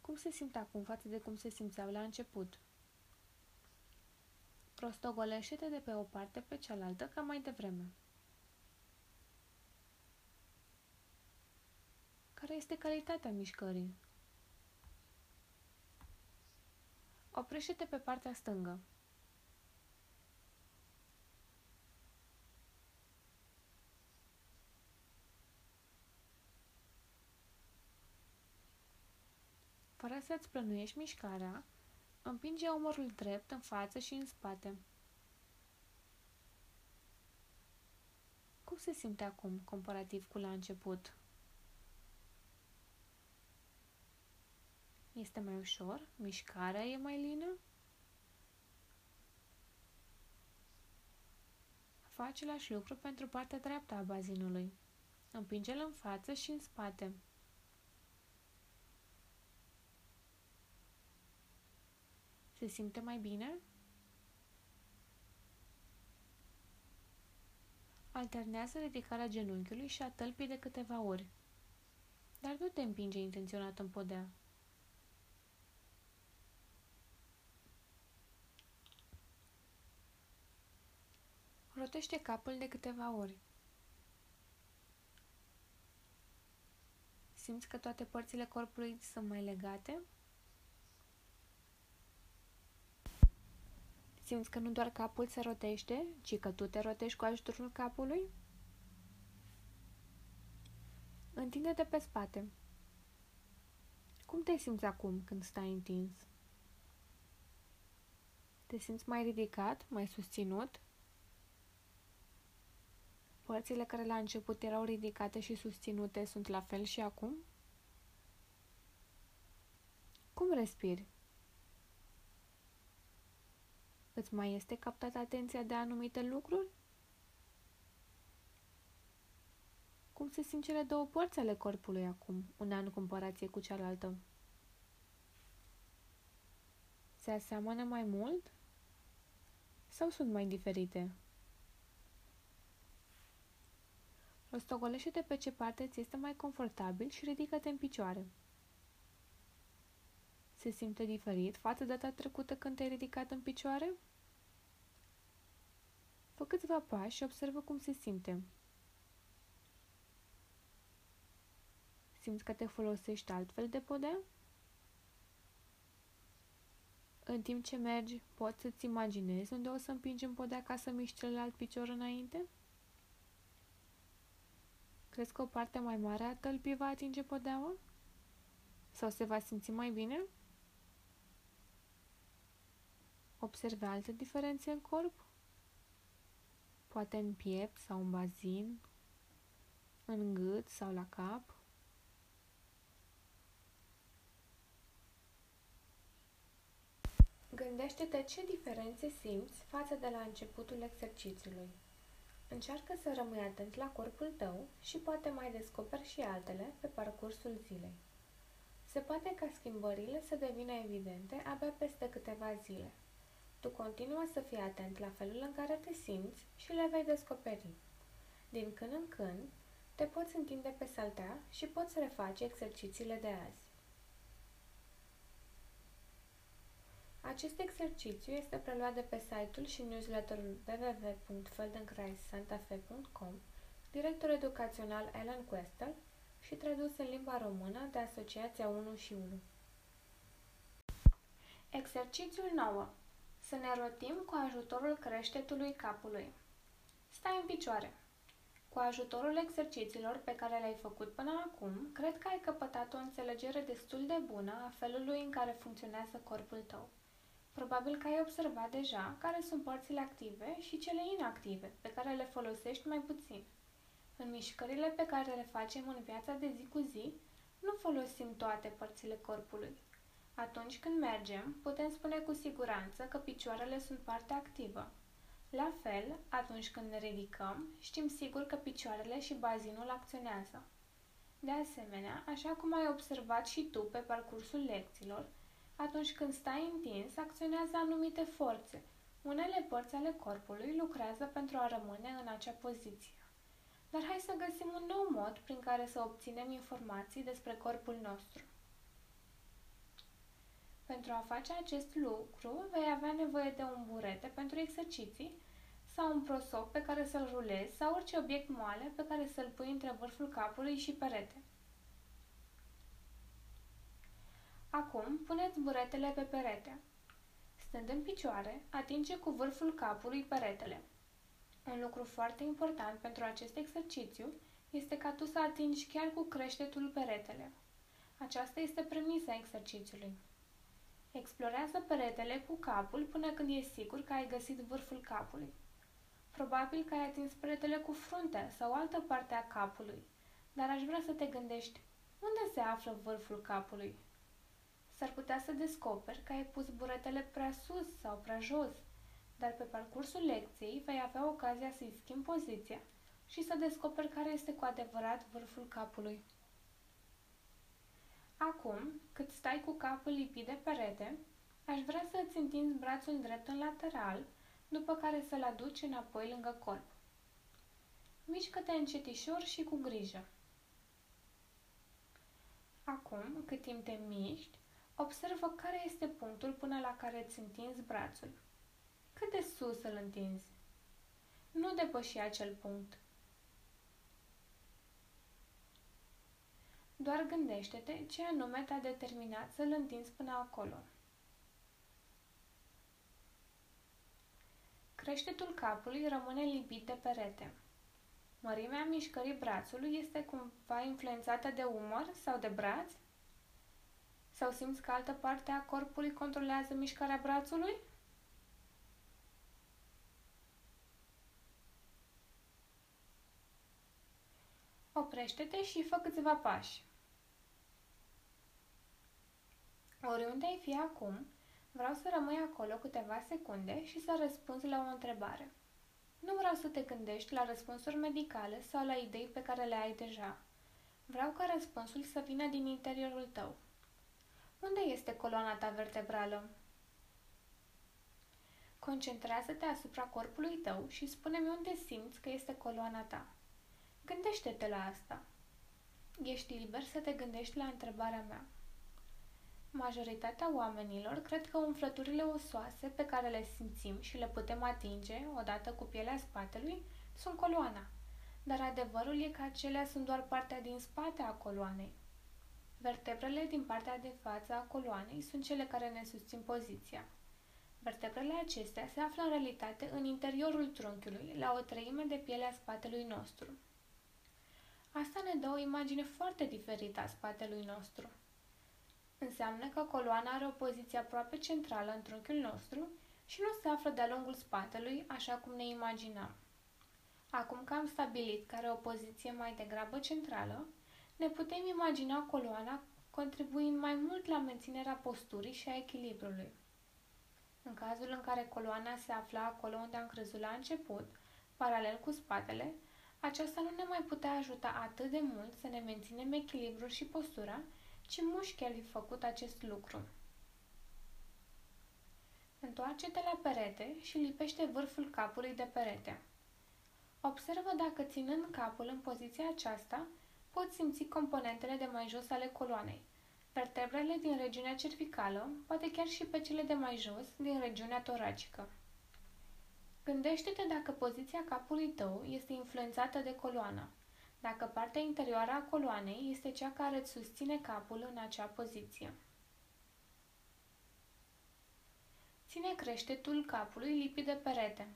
Cum se simt acum față de cum se simțeau la început? Rostogolește-te de pe o parte pe cealaltă ca mai devreme. Care este calitatea mișcării? Oprește-te pe partea stângă. Fără să-ți plănuiești mișcarea, împinge omorul drept în față și în spate. Cum se simte acum, comparativ cu la început? Este mai ușor? Mișcarea e mai lină? Fă același lucru pentru partea dreaptă a bazinului. Împinge-l în față și în spate. Se simte mai bine? Alternează ridicarea genunchiului și a tălpii de câteva ori. Dar nu te împinge intenționat în podea. Rotește capul de câteva ori. Simți că toate părțile corpului sunt mai legate? Simți că nu doar capul se rotește, ci că tu te rotești cu ajutorul capului? Întinde-te pe spate. Cum te simți acum când stai întins? Te simți mai ridicat, mai susținut? Părțile care la început erau ridicate și susținute sunt la fel și acum? Cum respiri? Îți mai este captată atenția de anumite lucruri? Cum se simt cele două părți ale corpului acum, una în comparație cu cealaltă? Se aseamănă mai mult? Sau sunt mai diferite? Rostogolește-te pe ce parte ți este mai confortabil și ridică-te în picioare. Se simte diferit față de data trecută când te-ai ridicat în picioare? Fă câțiva pași și observă cum se simte. Simți că te folosești altfel de podea? În timp ce mergi, poți să-ți imaginezi unde o să împingi în podea ca să miști celălalt picior înainte? Crezi că o parte mai mare a tălpii va atinge podeaua? Sau se va simți mai bine? Observe alte diferențe în corp? Poate în piept sau în bazin, în gât sau la cap? Gândește-te ce diferențe simți față de la începutul exercițiului. Încearcă să rămâi atent la corpul tău și poate mai descoperi și altele pe parcursul zilei. Se poate ca schimbările să devină evidente abia peste câteva zile. Tu continuă să fii atent la felul în care te simți și le vei descoperi. Din când în când, te poți întinde pe saltea și poți reface exercițiile de azi. Acest exercițiu este preluat de pe site-ul și newsletterul www.feldenkreissantafe.com, director educațional Ellen Questel și tradus în limba română de Asociația 1 și 1. Exercițiul 9. Să ne rotim cu ajutorul creștetului capului. Stai în picioare. Cu ajutorul exercițiilor pe care le-ai făcut până acum, cred că ai căpătat o înțelegere destul de bună a felului în care funcționează corpul tău. Probabil că ai observat deja care sunt părțile active și cele inactive, pe care le folosești mai puțin. În mișcările pe care le facem în viața de zi cu zi, nu folosim toate părțile corpului. Atunci când mergem, putem spune cu siguranță că picioarele sunt partea activă. La fel, atunci când ne ridicăm, știm sigur că picioarele și bazinul acționează. De asemenea, așa cum ai observat și tu pe parcursul lecțiilor, atunci când stai întins, acționează anumite forțe. Unele părți ale corpului lucrează pentru a rămâne în acea poziție. Dar hai să găsim un nou mod prin care să obținem informații despre corpul nostru. Pentru a face acest lucru, vei avea nevoie de un burete pentru exerciții sau un prosop pe care să-l rulezi sau orice obiect moale pe care să-l pui între vârful capului și perete. Acum, puneți buretele pe perete. Stând în picioare, atinge cu vârful capului peretele. Un lucru foarte important pentru acest exercițiu este ca tu să atingi chiar cu creștetul peretele. Aceasta este premisa exercițiului. Explorează peretele cu capul până când e sigur că ai găsit vârful capului. Probabil că ai atins peretele cu fruntea sau altă parte a capului, dar aș vrea să te gândești unde se află vârful capului s-ar putea să descoperi că ai pus buretele prea sus sau prea jos, dar pe parcursul lecției vei avea ocazia să-i schimbi poziția și să descoperi care este cu adevărat vârful capului. Acum, cât stai cu capul lipit de perete, aș vrea să îți întinzi brațul drept în lateral, după care să-l aduci înapoi lângă corp. Mișcă-te încetișor și cu grijă. Acum, cât timp te miști, Observă care este punctul până la care îți întinzi brațul. Cât de sus îl întinzi? Nu depăși acel punct. Doar gândește-te ce anume te-a determinat să-l întinzi până acolo. Creștetul capului rămâne lipit de perete. Mărimea mișcării brațului este cumva influențată de umăr sau de braț? Sau simți că altă parte a corpului controlează mișcarea brațului? Oprește-te și fă câțiva pași. Oriunde ai fi acum, vreau să rămâi acolo câteva secunde și să răspunzi la o întrebare. Nu vreau să te gândești la răspunsuri medicale sau la idei pe care le ai deja. Vreau ca răspunsul să vină din interiorul tău. Unde este coloana ta vertebrală? Concentrează-te asupra corpului tău și spune-mi unde simți că este coloana ta. Gândește-te la asta. Ești liber să te gândești la întrebarea mea. Majoritatea oamenilor cred că umflăturile osoase pe care le simțim și le putem atinge odată cu pielea spatelui sunt coloana, dar adevărul e că acelea sunt doar partea din spate a coloanei. Vertebrele din partea de față a coloanei sunt cele care ne susțin poziția. Vertebrele acestea se află în realitate în interiorul trunchiului, la o treime de pielea spatelui nostru. Asta ne dă o imagine foarte diferită a spatelui nostru. Înseamnă că coloana are o poziție aproape centrală în trunchiul nostru și nu se află de-a lungul spatelui, așa cum ne imaginam. Acum că am stabilit că are o poziție mai degrabă centrală, ne putem imagina coloana contribuind mai mult la menținerea posturii și a echilibrului. În cazul în care coloana se afla acolo unde am crezut la început, paralel cu spatele, aceasta nu ne mai putea ajuta atât de mult să ne menținem echilibrul și postura, ci mușchi ar fi făcut acest lucru. Întoarce-te la perete și lipește vârful capului de perete. Observă dacă ținând capul în poziția aceasta, poți simți componentele de mai jos ale coloanei, vertebrele din regiunea cervicală, poate chiar și pe cele de mai jos din regiunea toracică. Gândește-te dacă poziția capului tău este influențată de coloană, dacă partea interioară a coloanei este cea care îți susține capul în acea poziție. Ține creștetul capului lipit de perete.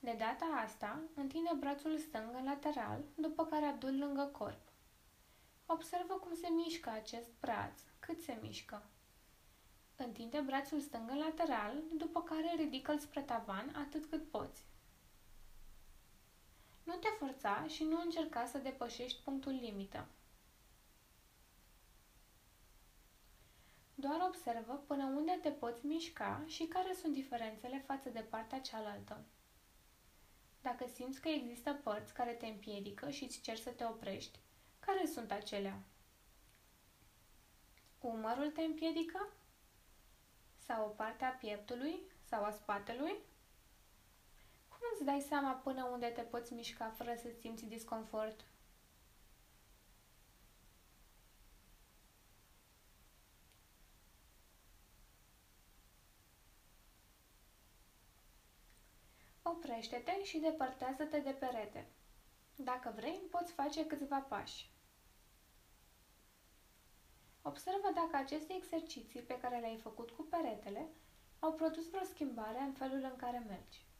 De data asta, întinde brațul stâng în lateral, după care adu lângă corp. Observă cum se mișcă acest braț, cât se mișcă. Întinde brațul stâng în lateral, după care ridică-l spre tavan atât cât poți. Nu te forța și nu încerca să depășești punctul limită. Doar observă până unde te poți mișca și care sunt diferențele față de partea cealaltă. Dacă simți că există părți care te împiedică și îți cer să te oprești, care sunt acelea? Umărul te împiedică? Sau o parte a pieptului sau a spatelui? Cum îți dai seama până unde te poți mișca fără să simți disconfort? Oprește-te și depărtează-te de perete. Dacă vrei, poți face câțiva pași. Observă dacă aceste exerciții pe care le-ai făcut cu peretele au produs vreo schimbare în felul în care mergi.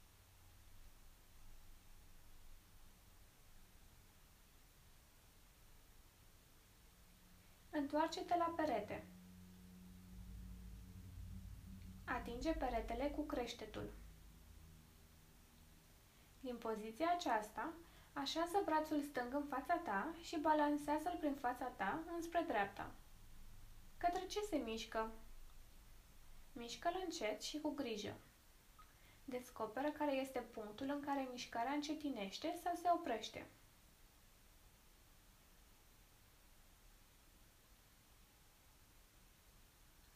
Întoarce-te la perete. Atinge peretele cu creștetul. Din poziția aceasta, așează brațul stâng în fața ta și balansează-l prin fața ta înspre dreapta. Către ce se mișcă? Mișcă-l încet și cu grijă. Descoperă care este punctul în care mișcarea încetinește sau se oprește.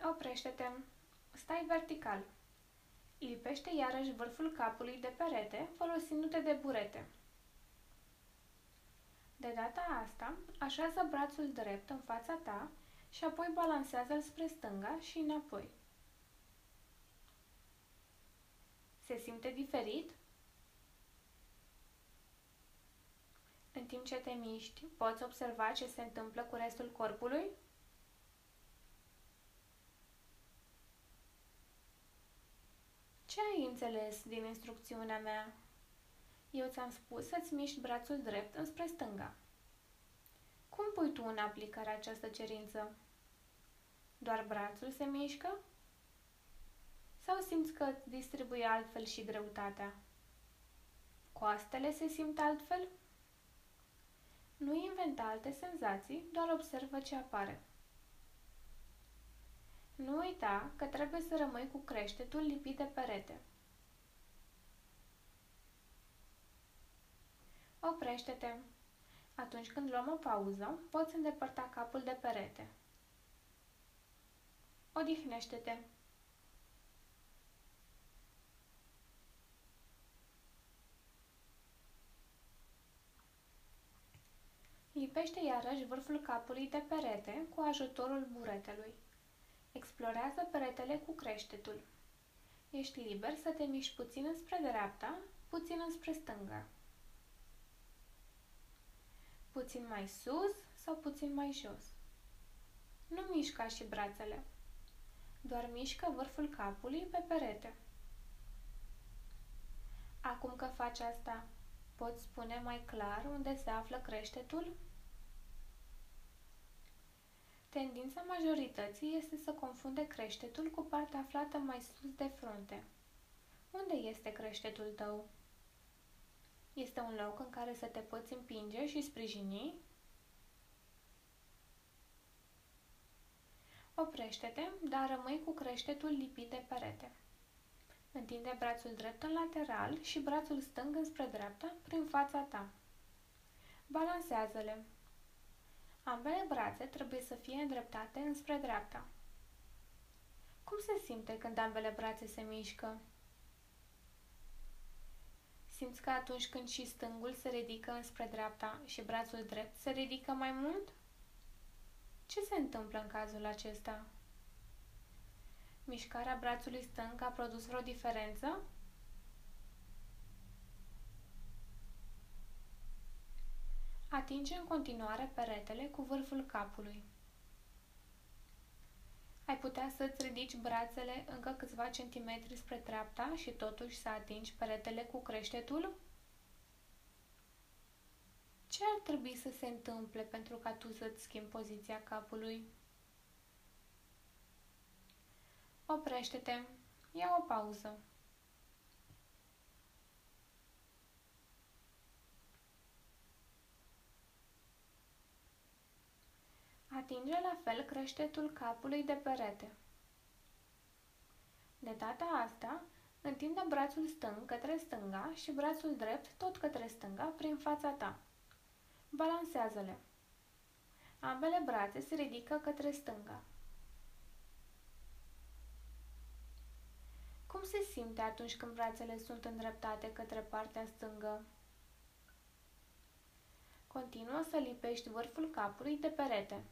Oprește-te. Stai vertical. Lipește iarăși vârful capului de perete, folosindu-te de burete. De data asta, așează brațul drept în fața ta și apoi balansează-l spre stânga și înapoi. Se simte diferit? În timp ce te miști, poți observa ce se întâmplă cu restul corpului? Ce ai înțeles din instrucțiunea mea? Eu ți-am spus să-ți miști brațul drept înspre stânga. Cum pui tu în aplicare această cerință? Doar brațul se mișcă? Sau simți că îți distribuie altfel și greutatea? Coastele se simt altfel? Nu inventa alte senzații, doar observă ce apare. Nu uita că trebuie să rămâi cu creștetul lipit de perete. Oprește-te. Atunci când luăm o pauză, poți îndepărta capul de perete. Odihnește-te. Lipește iarăși vârful capului de perete cu ajutorul buretelui. Explorează peretele cu creștetul. Ești liber să te miști puțin înspre dreapta, puțin înspre stânga. Puțin mai sus sau puțin mai jos. Nu mișca și brațele. Doar mișcă vârful capului pe perete. Acum că faci asta, poți spune mai clar unde se află creștetul? Tendința majorității este să confunde creștetul cu partea aflată mai sus de frunte. Unde este creștetul tău? Este un loc în care să te poți împinge și sprijini? Oprește-te, dar rămâi cu creștetul lipit de perete. Întinde brațul drept în lateral și brațul stâng înspre dreapta prin fața ta. Balansează-le. Ambele brațe trebuie să fie îndreptate înspre dreapta. Cum se simte când ambele brațe se mișcă? Simți că atunci când și stângul se ridică înspre dreapta și brațul drept se ridică mai mult? Ce se întâmplă în cazul acesta? Mișcarea brațului stâng a produs vreo diferență? Atinge în continuare peretele cu vârful capului. Ai putea să-ți ridici brațele încă câțiva centimetri spre dreapta și totuși să atingi peretele cu creștetul? Ce ar trebui să se întâmple pentru ca tu să-ți schimbi poziția capului? Oprește-te. Ia o pauză. Atinge la fel creștetul capului de perete. De data asta, întinde brațul stâng către stânga și brațul drept tot către stânga prin fața ta. Balansează-le. Ambele brațe se ridică către stânga. Cum se simte atunci când brațele sunt îndreptate către partea stângă? Continuă să lipești vârful capului de perete.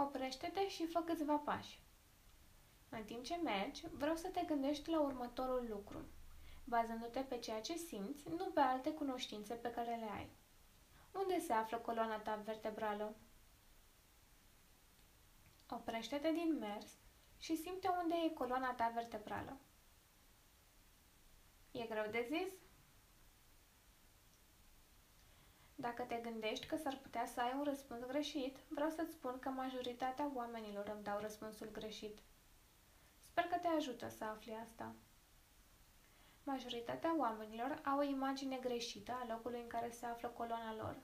Oprește-te și fă câțiva pași. În timp ce mergi, vreau să te gândești la următorul lucru, bazându-te pe ceea ce simți, nu pe alte cunoștințe pe care le ai. Unde se află coloana ta vertebrală? Oprește-te din mers și simte unde e coloana ta vertebrală. E greu de zis? Dacă te gândești că s-ar putea să ai un răspuns greșit, vreau să-ți spun că majoritatea oamenilor îmi dau răspunsul greșit. Sper că te ajută să afli asta. Majoritatea oamenilor au o imagine greșită a locului în care se află coloana lor.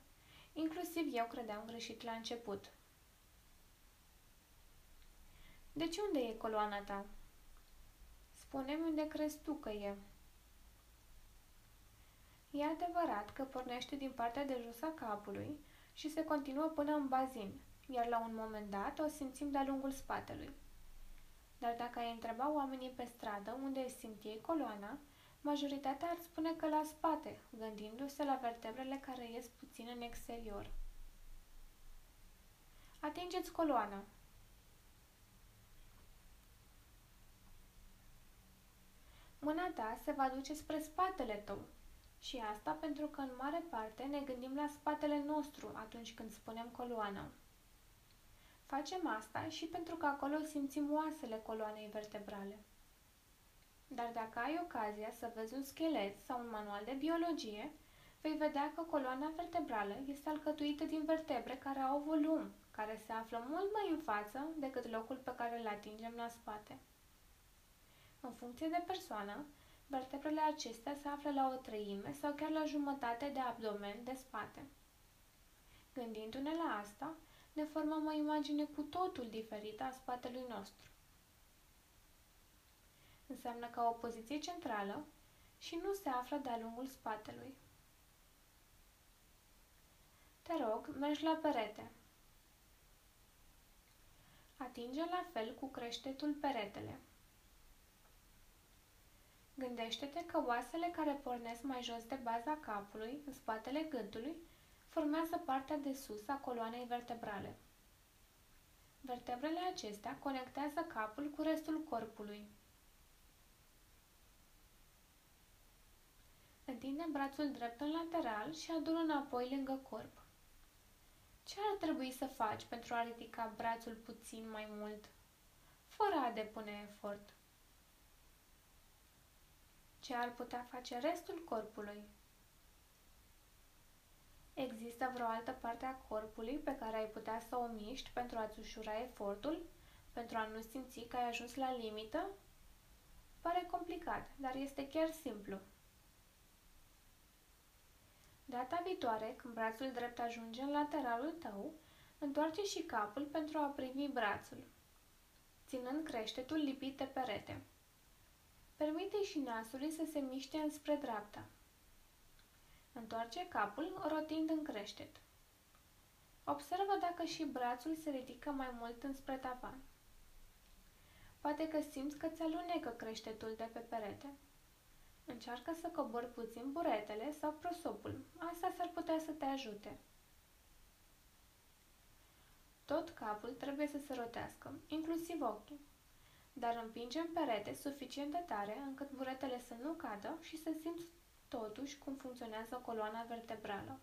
Inclusiv eu credeam greșit la început. Deci unde e coloana ta? Spune-mi unde crezi tu că e. E adevărat că pornește din partea de jos a capului și se continuă până în bazin, iar la un moment dat o simțim de-a lungul spatelui. Dar dacă ai întreba oamenii pe stradă unde simt ei coloana, majoritatea ar spune că la spate, gândindu-se la vertebrele care ies puțin în exterior. Atingeți coloana. Mâna ta se va duce spre spatele tău, și asta pentru că în mare parte ne gândim la spatele nostru atunci când spunem coloană. Facem asta și pentru că acolo simțim oasele coloanei vertebrale. Dar dacă ai ocazia să vezi un schelet sau un manual de biologie, vei vedea că coloana vertebrală este alcătuită din vertebre care au volum, care se află mult mai în față decât locul pe care îl atingem la spate. În funcție de persoană, Vertebrele acestea se află la o treime sau chiar la jumătate de abdomen de spate. Gândindu-ne la asta, ne formăm o imagine cu totul diferită a spatelui nostru. Înseamnă că o poziție centrală și nu se află de-a lungul spatelui. Te rog, mergi la perete. Atinge la fel cu creștetul peretele. Gândește-te că oasele care pornesc mai jos de baza capului, în spatele gâtului, formează partea de sus a coloanei vertebrale. Vertebrele acestea conectează capul cu restul corpului. Întinde brațul drept în lateral și adu-l înapoi lângă corp. Ce ar trebui să faci pentru a ridica brațul puțin mai mult, fără a depune efort? Ce ar putea face restul corpului? Există vreo altă parte a corpului pe care ai putea să o miști pentru a-ți ușura efortul, pentru a nu simți că ai ajuns la limită? Pare complicat, dar este chiar simplu. Data viitoare, când brațul drept ajunge în lateralul tău, întoarce și capul pentru a primi brațul, ținând creștetul lipit de perete. Permite și nasului să se miște înspre dreapta. Întoarce capul, rotind în creștet. Observă dacă și brațul se ridică mai mult înspre tavan. Poate că simți că ți alunecă creștetul de pe perete. Încearcă să cobori puțin buretele sau prosopul. Asta s-ar putea să te ajute. Tot capul trebuie să se rotească, inclusiv ochii, dar împingem perete suficient de tare încât buretele să nu cadă și să simți totuși cum funcționează coloana vertebrală.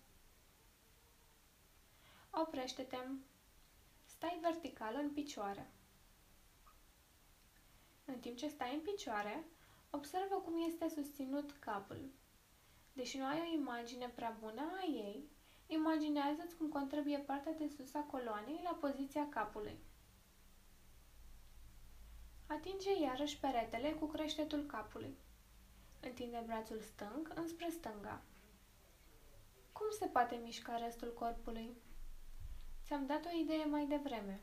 Oprește-te. Stai vertical în picioare. În timp ce stai în picioare, observă cum este susținut capul. Deși nu ai o imagine prea bună a ei, imaginează-ți cum contribuie partea de sus a coloanei la poziția capului. Atinge iarăși peretele cu creștetul capului. Întinde brațul stâng înspre stânga. Cum se poate mișca restul corpului? Ți-am dat o idee mai devreme.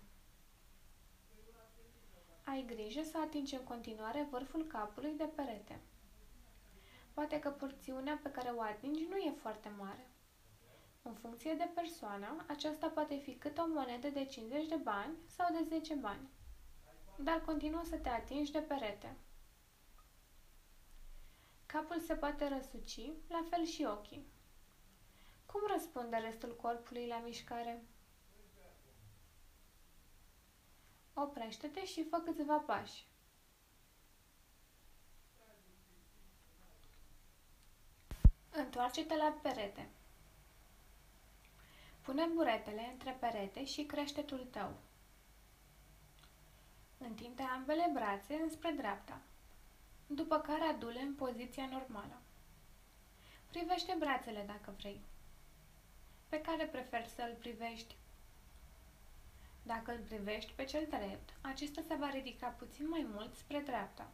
Ai grijă să atingi în continuare vârful capului de perete. Poate că porțiunea pe care o atingi nu e foarte mare. În funcție de persoană, aceasta poate fi cât o monedă de 50 de bani sau de 10 bani. Dar continuă să te atingi de perete. Capul se poate răsuci, la fel și ochii. Cum răspunde restul corpului la mișcare? Oprește-te și fă câțiva pași. Întoarce-te la perete. Pune buretele între perete și creștetul tău. Întinde ambele brațe înspre dreapta după care adule în poziția normală. Privește brațele dacă vrei. Pe care preferi să îl privești? Dacă îl privești pe cel drept, acesta se va ridica puțin mai mult spre dreapta.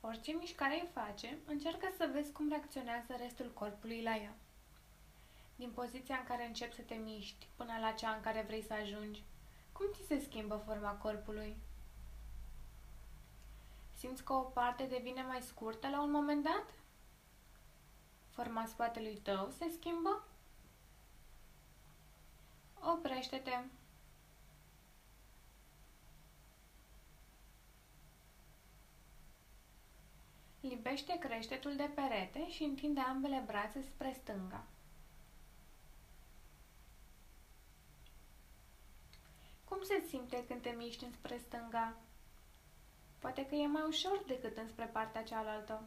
Orice mișcare îi face, încearcă să vezi cum reacționează restul corpului la ea. Din poziția în care începi să te miști până la cea în care vrei să ajungi, cum ți se schimbă forma corpului? Simți că o parte devine mai scurtă la un moment dat? Forma spatelui tău se schimbă? Oprește-te. Libește creștetul de perete și întinde ambele brațe spre stânga. Cum se simte când te miști spre stânga? Poate că e mai ușor decât înspre partea cealaltă.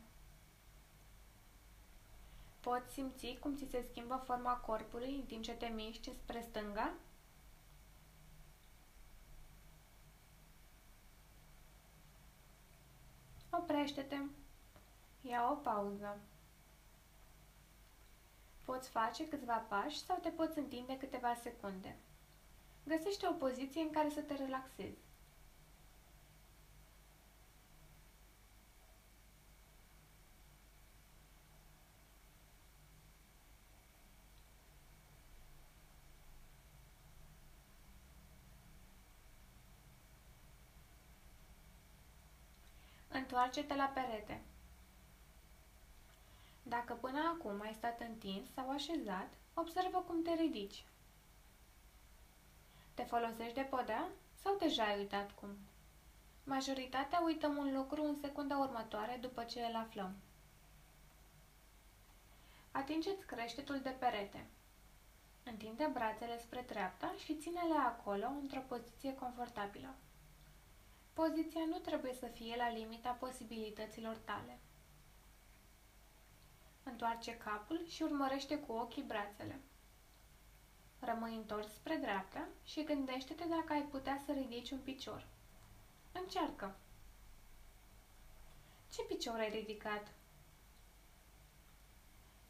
Poți simți cum ți se schimbă forma corpului în timp ce te miști spre stânga? Oprește-te. Ia o pauză. Poți face câțiva pași sau te poți întinde câteva secunde. Găsește o poziție în care să te relaxezi. Întoarce-te la perete. Dacă până acum ai stat întins sau așezat, observă cum te ridici. Te folosești de podea sau deja ai uitat cum? Majoritatea uităm un lucru în secunda următoare după ce îl aflăm. Atingeți creștetul de perete. Întinde brațele spre dreapta și ține-le acolo într-o poziție confortabilă. Poziția nu trebuie să fie la limita posibilităților tale. Întoarce capul și urmărește cu ochii brațele. Rămâi întors spre dreapta și gândește-te dacă ai putea să ridici un picior. Încearcă! Ce picior ai ridicat?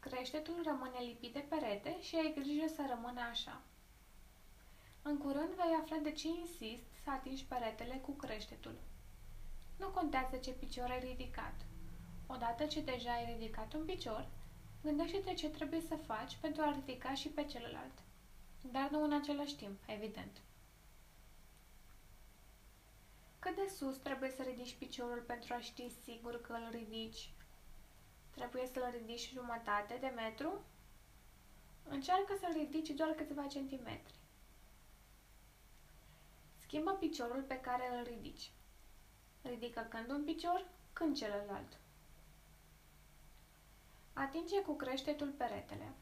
Creștetul rămâne lipit de perete și ai grijă să rămână așa. În curând vei afla de ce insist să atingi peretele cu creștetul. Nu contează ce picior ai ridicat. Odată ce deja ai ridicat un picior, gândește-te ce trebuie să faci pentru a ridica și pe celălalt. Dar nu în același timp, evident. Cât de sus trebuie să ridici piciorul pentru a ști sigur că îl ridici? Trebuie să-l ridici jumătate de metru? Încearcă să-l ridici doar câțiva centimetri. Schimbă piciorul pe care îl ridici. Ridică când un picior, când celălalt. Atinge cu creștetul peretele.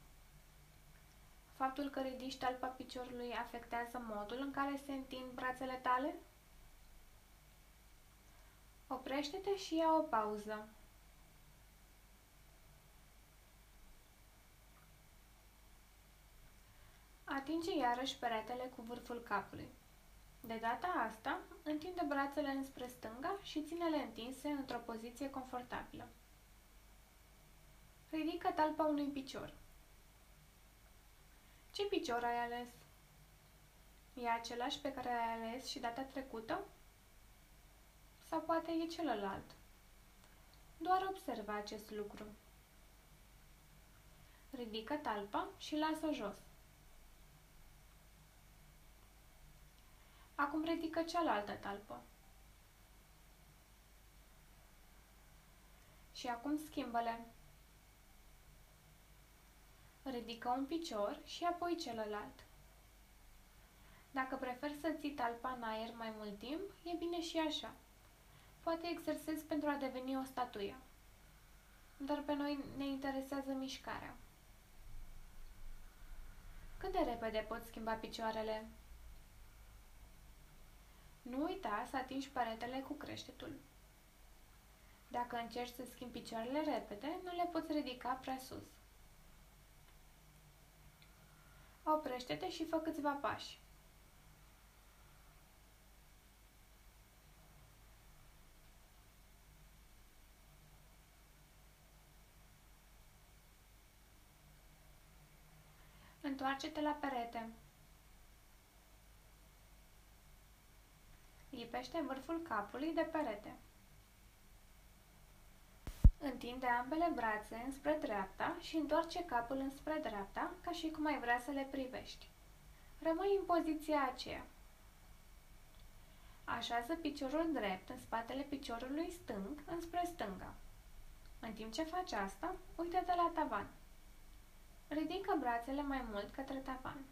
Faptul că ridici talpa piciorului afectează modul în care se întind brațele tale? Oprește-te și ia o pauză. Atinge iarăși peretele cu vârful capului. De data asta, întinde brațele înspre stânga și ține-le întinse într-o poziție confortabilă. Ridică talpa unui picior. Ce picior ai ales? E același pe care l-ai ales și data trecută? Sau poate e celălalt? Doar observa acest lucru. Ridică talpa și lasă jos. Acum ridică cealaltă talpă. Și acum schimbă-le. Ridică un picior și apoi celălalt. Dacă preferi să ții talpa în aer mai mult timp, e bine și așa. Poate exersezi pentru a deveni o statuie. Dar pe noi ne interesează mișcarea. Cât de repede poți schimba picioarele? Nu uita să atingi peretele cu creștetul. Dacă încerci să schimbi picioarele repede, nu le poți ridica prea sus. Oprește-te și fă câțiva pași. Întoarce-te la perete. Lipește vârful capului de perete. Întinde ambele brațe înspre dreapta și întoarce capul înspre dreapta, ca și cum ai vrea să le privești. Rămâi în poziția aceea. Așează piciorul drept în spatele piciorului stâng înspre stânga. În timp ce faci asta, uită-te la tavan. Ridică brațele mai mult către tavan.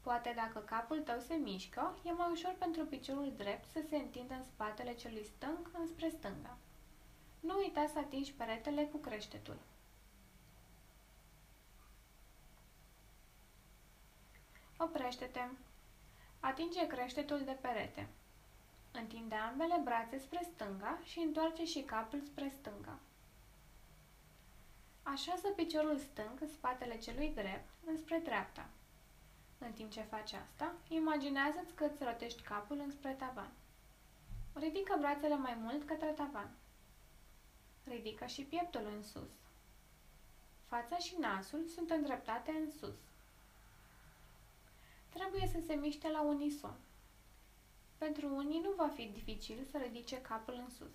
Poate dacă capul tău se mișcă, e mai ușor pentru piciorul drept să se întindă în spatele celui stâng înspre stânga. Nu uita să atingi peretele cu creștetul. Oprește-te. Atinge creștetul de perete. Întinde ambele brațe spre stânga și întoarce și capul spre stânga. Așează piciorul stâng în spatele celui drept, înspre dreapta. În timp ce faci asta, imaginează-ți că îți rotești capul înspre tavan. Ridică brațele mai mult către tavan. Ridică și pieptul în sus. Fața și nasul sunt îndreptate în sus. Trebuie să se miște la unison. Pentru unii nu va fi dificil să ridice capul în sus.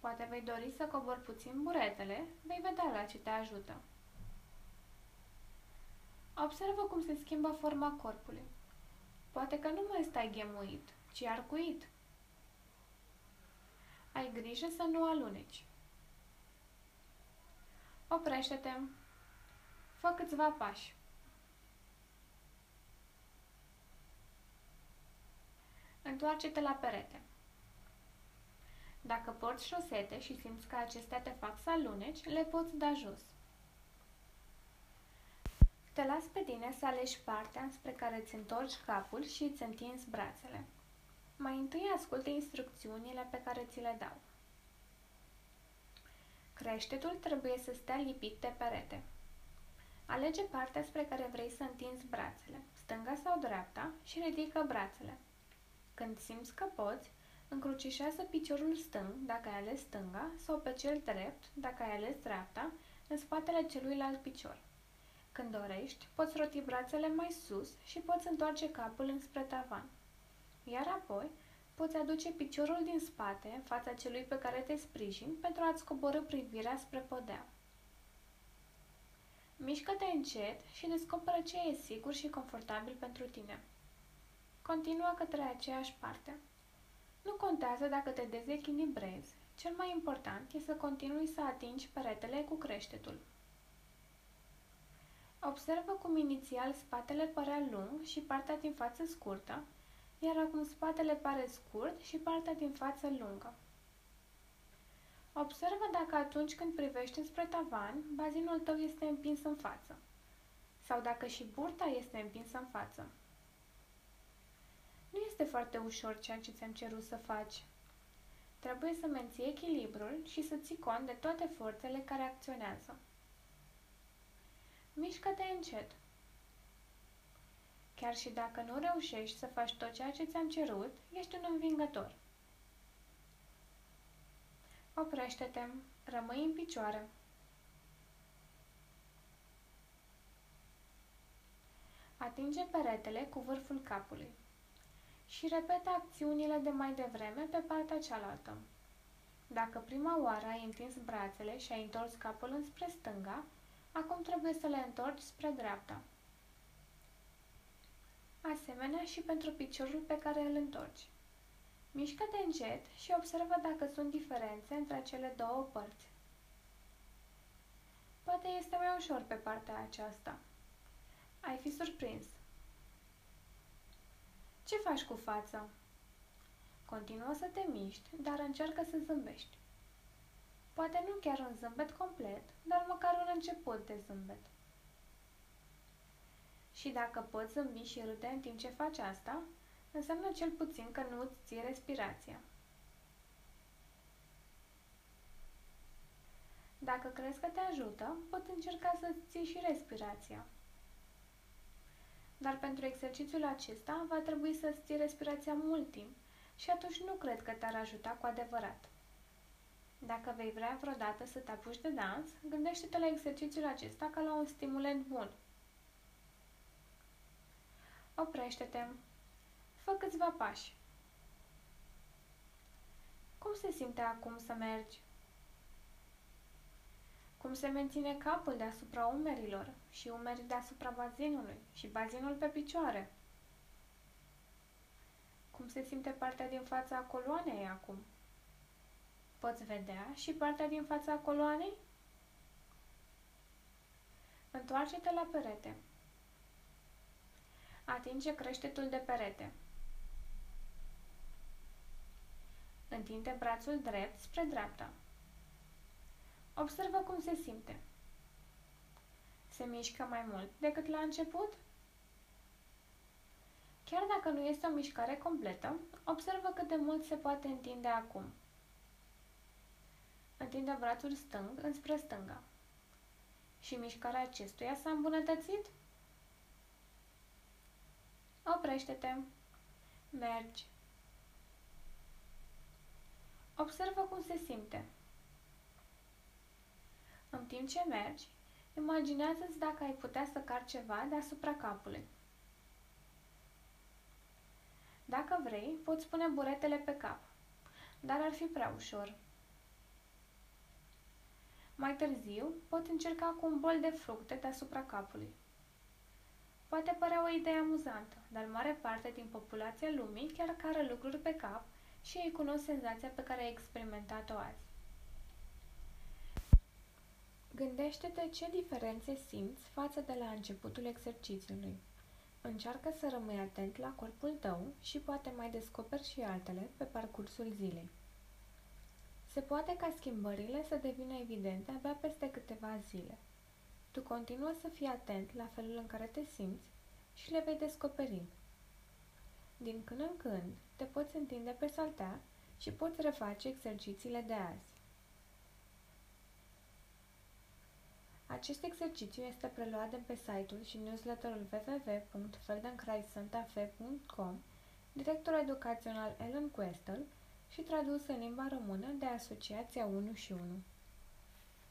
Poate vei dori să cobori puțin buretele, vei vedea la ce te ajută. Observă cum se schimbă forma corpului. Poate că nu mai stai ghemuit, ci arcuit. Ai grijă să nu aluneci. Oprește-te. Fă câțiva pași. Întoarce-te la perete. Dacă porți șosete și simți că acestea te fac să aluneci, le poți da jos. Te las pe tine să alegi partea spre care îți întorci capul și îți întinzi brațele. Mai întâi ascultă instrucțiunile pe care ți le dau. Creștetul trebuie să stea lipit de perete. Alege partea spre care vrei să întinzi brațele, stânga sau dreapta, și ridică brațele. Când simți că poți, încrucișează piciorul stâng, dacă ai ales stânga, sau pe cel drept, dacă ai ales dreapta, în spatele celuilalt picior. Când dorești, poți roti brațele mai sus și poți întoarce capul înspre tavan. Iar apoi, poți aduce piciorul din spate în fața celui pe care te sprijini pentru a-ți coborâ privirea spre podea. Mișcă-te încet și descoperă ce e sigur și confortabil pentru tine. Continuă către aceeași parte. Nu contează dacă te dezechilibrezi, cel mai important e să continui să atingi peretele cu creștetul. Observă cum inițial spatele părea lung și partea din față scurtă, iar acum spatele pare scurt și partea din față lungă. Observă dacă atunci când privești spre tavan, bazinul tău este împins în față sau dacă și burta este împinsă în față. Nu este foarte ușor ceea ce ți-am cerut să faci. Trebuie să menții echilibrul și să ții cont de toate forțele care acționează. Mișcă-te încet. Chiar și dacă nu reușești să faci tot ceea ce ți-am cerut, ești un învingător. Oprește-te, rămâi în picioare. Atinge peretele cu vârful capului și repetă acțiunile de mai devreme pe partea cealaltă. Dacă prima oară ai întins brațele și ai întors capul înspre stânga, acum trebuie să le întorci spre dreapta. Asemenea și pentru piciorul pe care îl întorci. Mișcă-te încet și observă dacă sunt diferențe între cele două părți. Poate este mai ușor pe partea aceasta. Ai fi surprins. Ce faci cu fața? Continuă să te miști, dar încearcă să zâmbești. Poate nu chiar un zâmbet complet, dar măcar un început de zâmbet. Și dacă poți zâmbi și râde în timp ce faci asta, înseamnă cel puțin că nu îți ții respirația. Dacă crezi că te ajută, poți încerca să-ți ții și respirația. Dar pentru exercițiul acesta va trebui să-ți ții respirația mult timp și atunci nu cred că te-ar ajuta cu adevărat. Dacă vei vrea vreodată să te apuci de dans, gândește-te la exercițiul acesta ca la un stimulent bun. Oprește-te. Fă câțiva pași. Cum se simte acum să mergi? Cum se menține capul deasupra umerilor și umerii deasupra bazinului și bazinul pe picioare? Cum se simte partea din fața coloanei acum? Poți vedea și partea din fața coloanei? Întoarce-te la perete. Atinge creștetul de perete. Întinde brațul drept spre dreapta. Observă cum se simte. Se mișcă mai mult decât la început? Chiar dacă nu este o mișcare completă, observă cât de mult se poate întinde acum. Întinde brațul stâng înspre stânga. Și mișcarea acestuia s-a îmbunătățit? Oprește-te. Mergi. Observă cum se simte. În timp ce mergi, imaginează-ți dacă ai putea să car ceva deasupra capului. Dacă vrei, poți pune buretele pe cap, dar ar fi prea ușor. Mai târziu, pot încerca cu un bol de fructe deasupra capului. Poate părea o idee amuzantă, dar mare parte din populația lumii chiar cară lucruri pe cap și îi cunosc senzația pe care ai experimentat-o azi. Gândește-te ce diferențe simți față de la începutul exercițiului. Încearcă să rămâi atent la corpul tău și poate mai descoperi și altele pe parcursul zilei. Se poate ca schimbările să devină evidente abia peste câteva zile. Tu continuă să fii atent la felul în care te simți și le vei descoperi. Din când în când te poți întinde pe saltea și poți reface exercițiile de azi. Acest exercițiu este preluat de pe site-ul și newsletterul www.feldenkraissantafe.com, director educațional Ellen Questel și tradus în limba română de Asociația 1 și 1.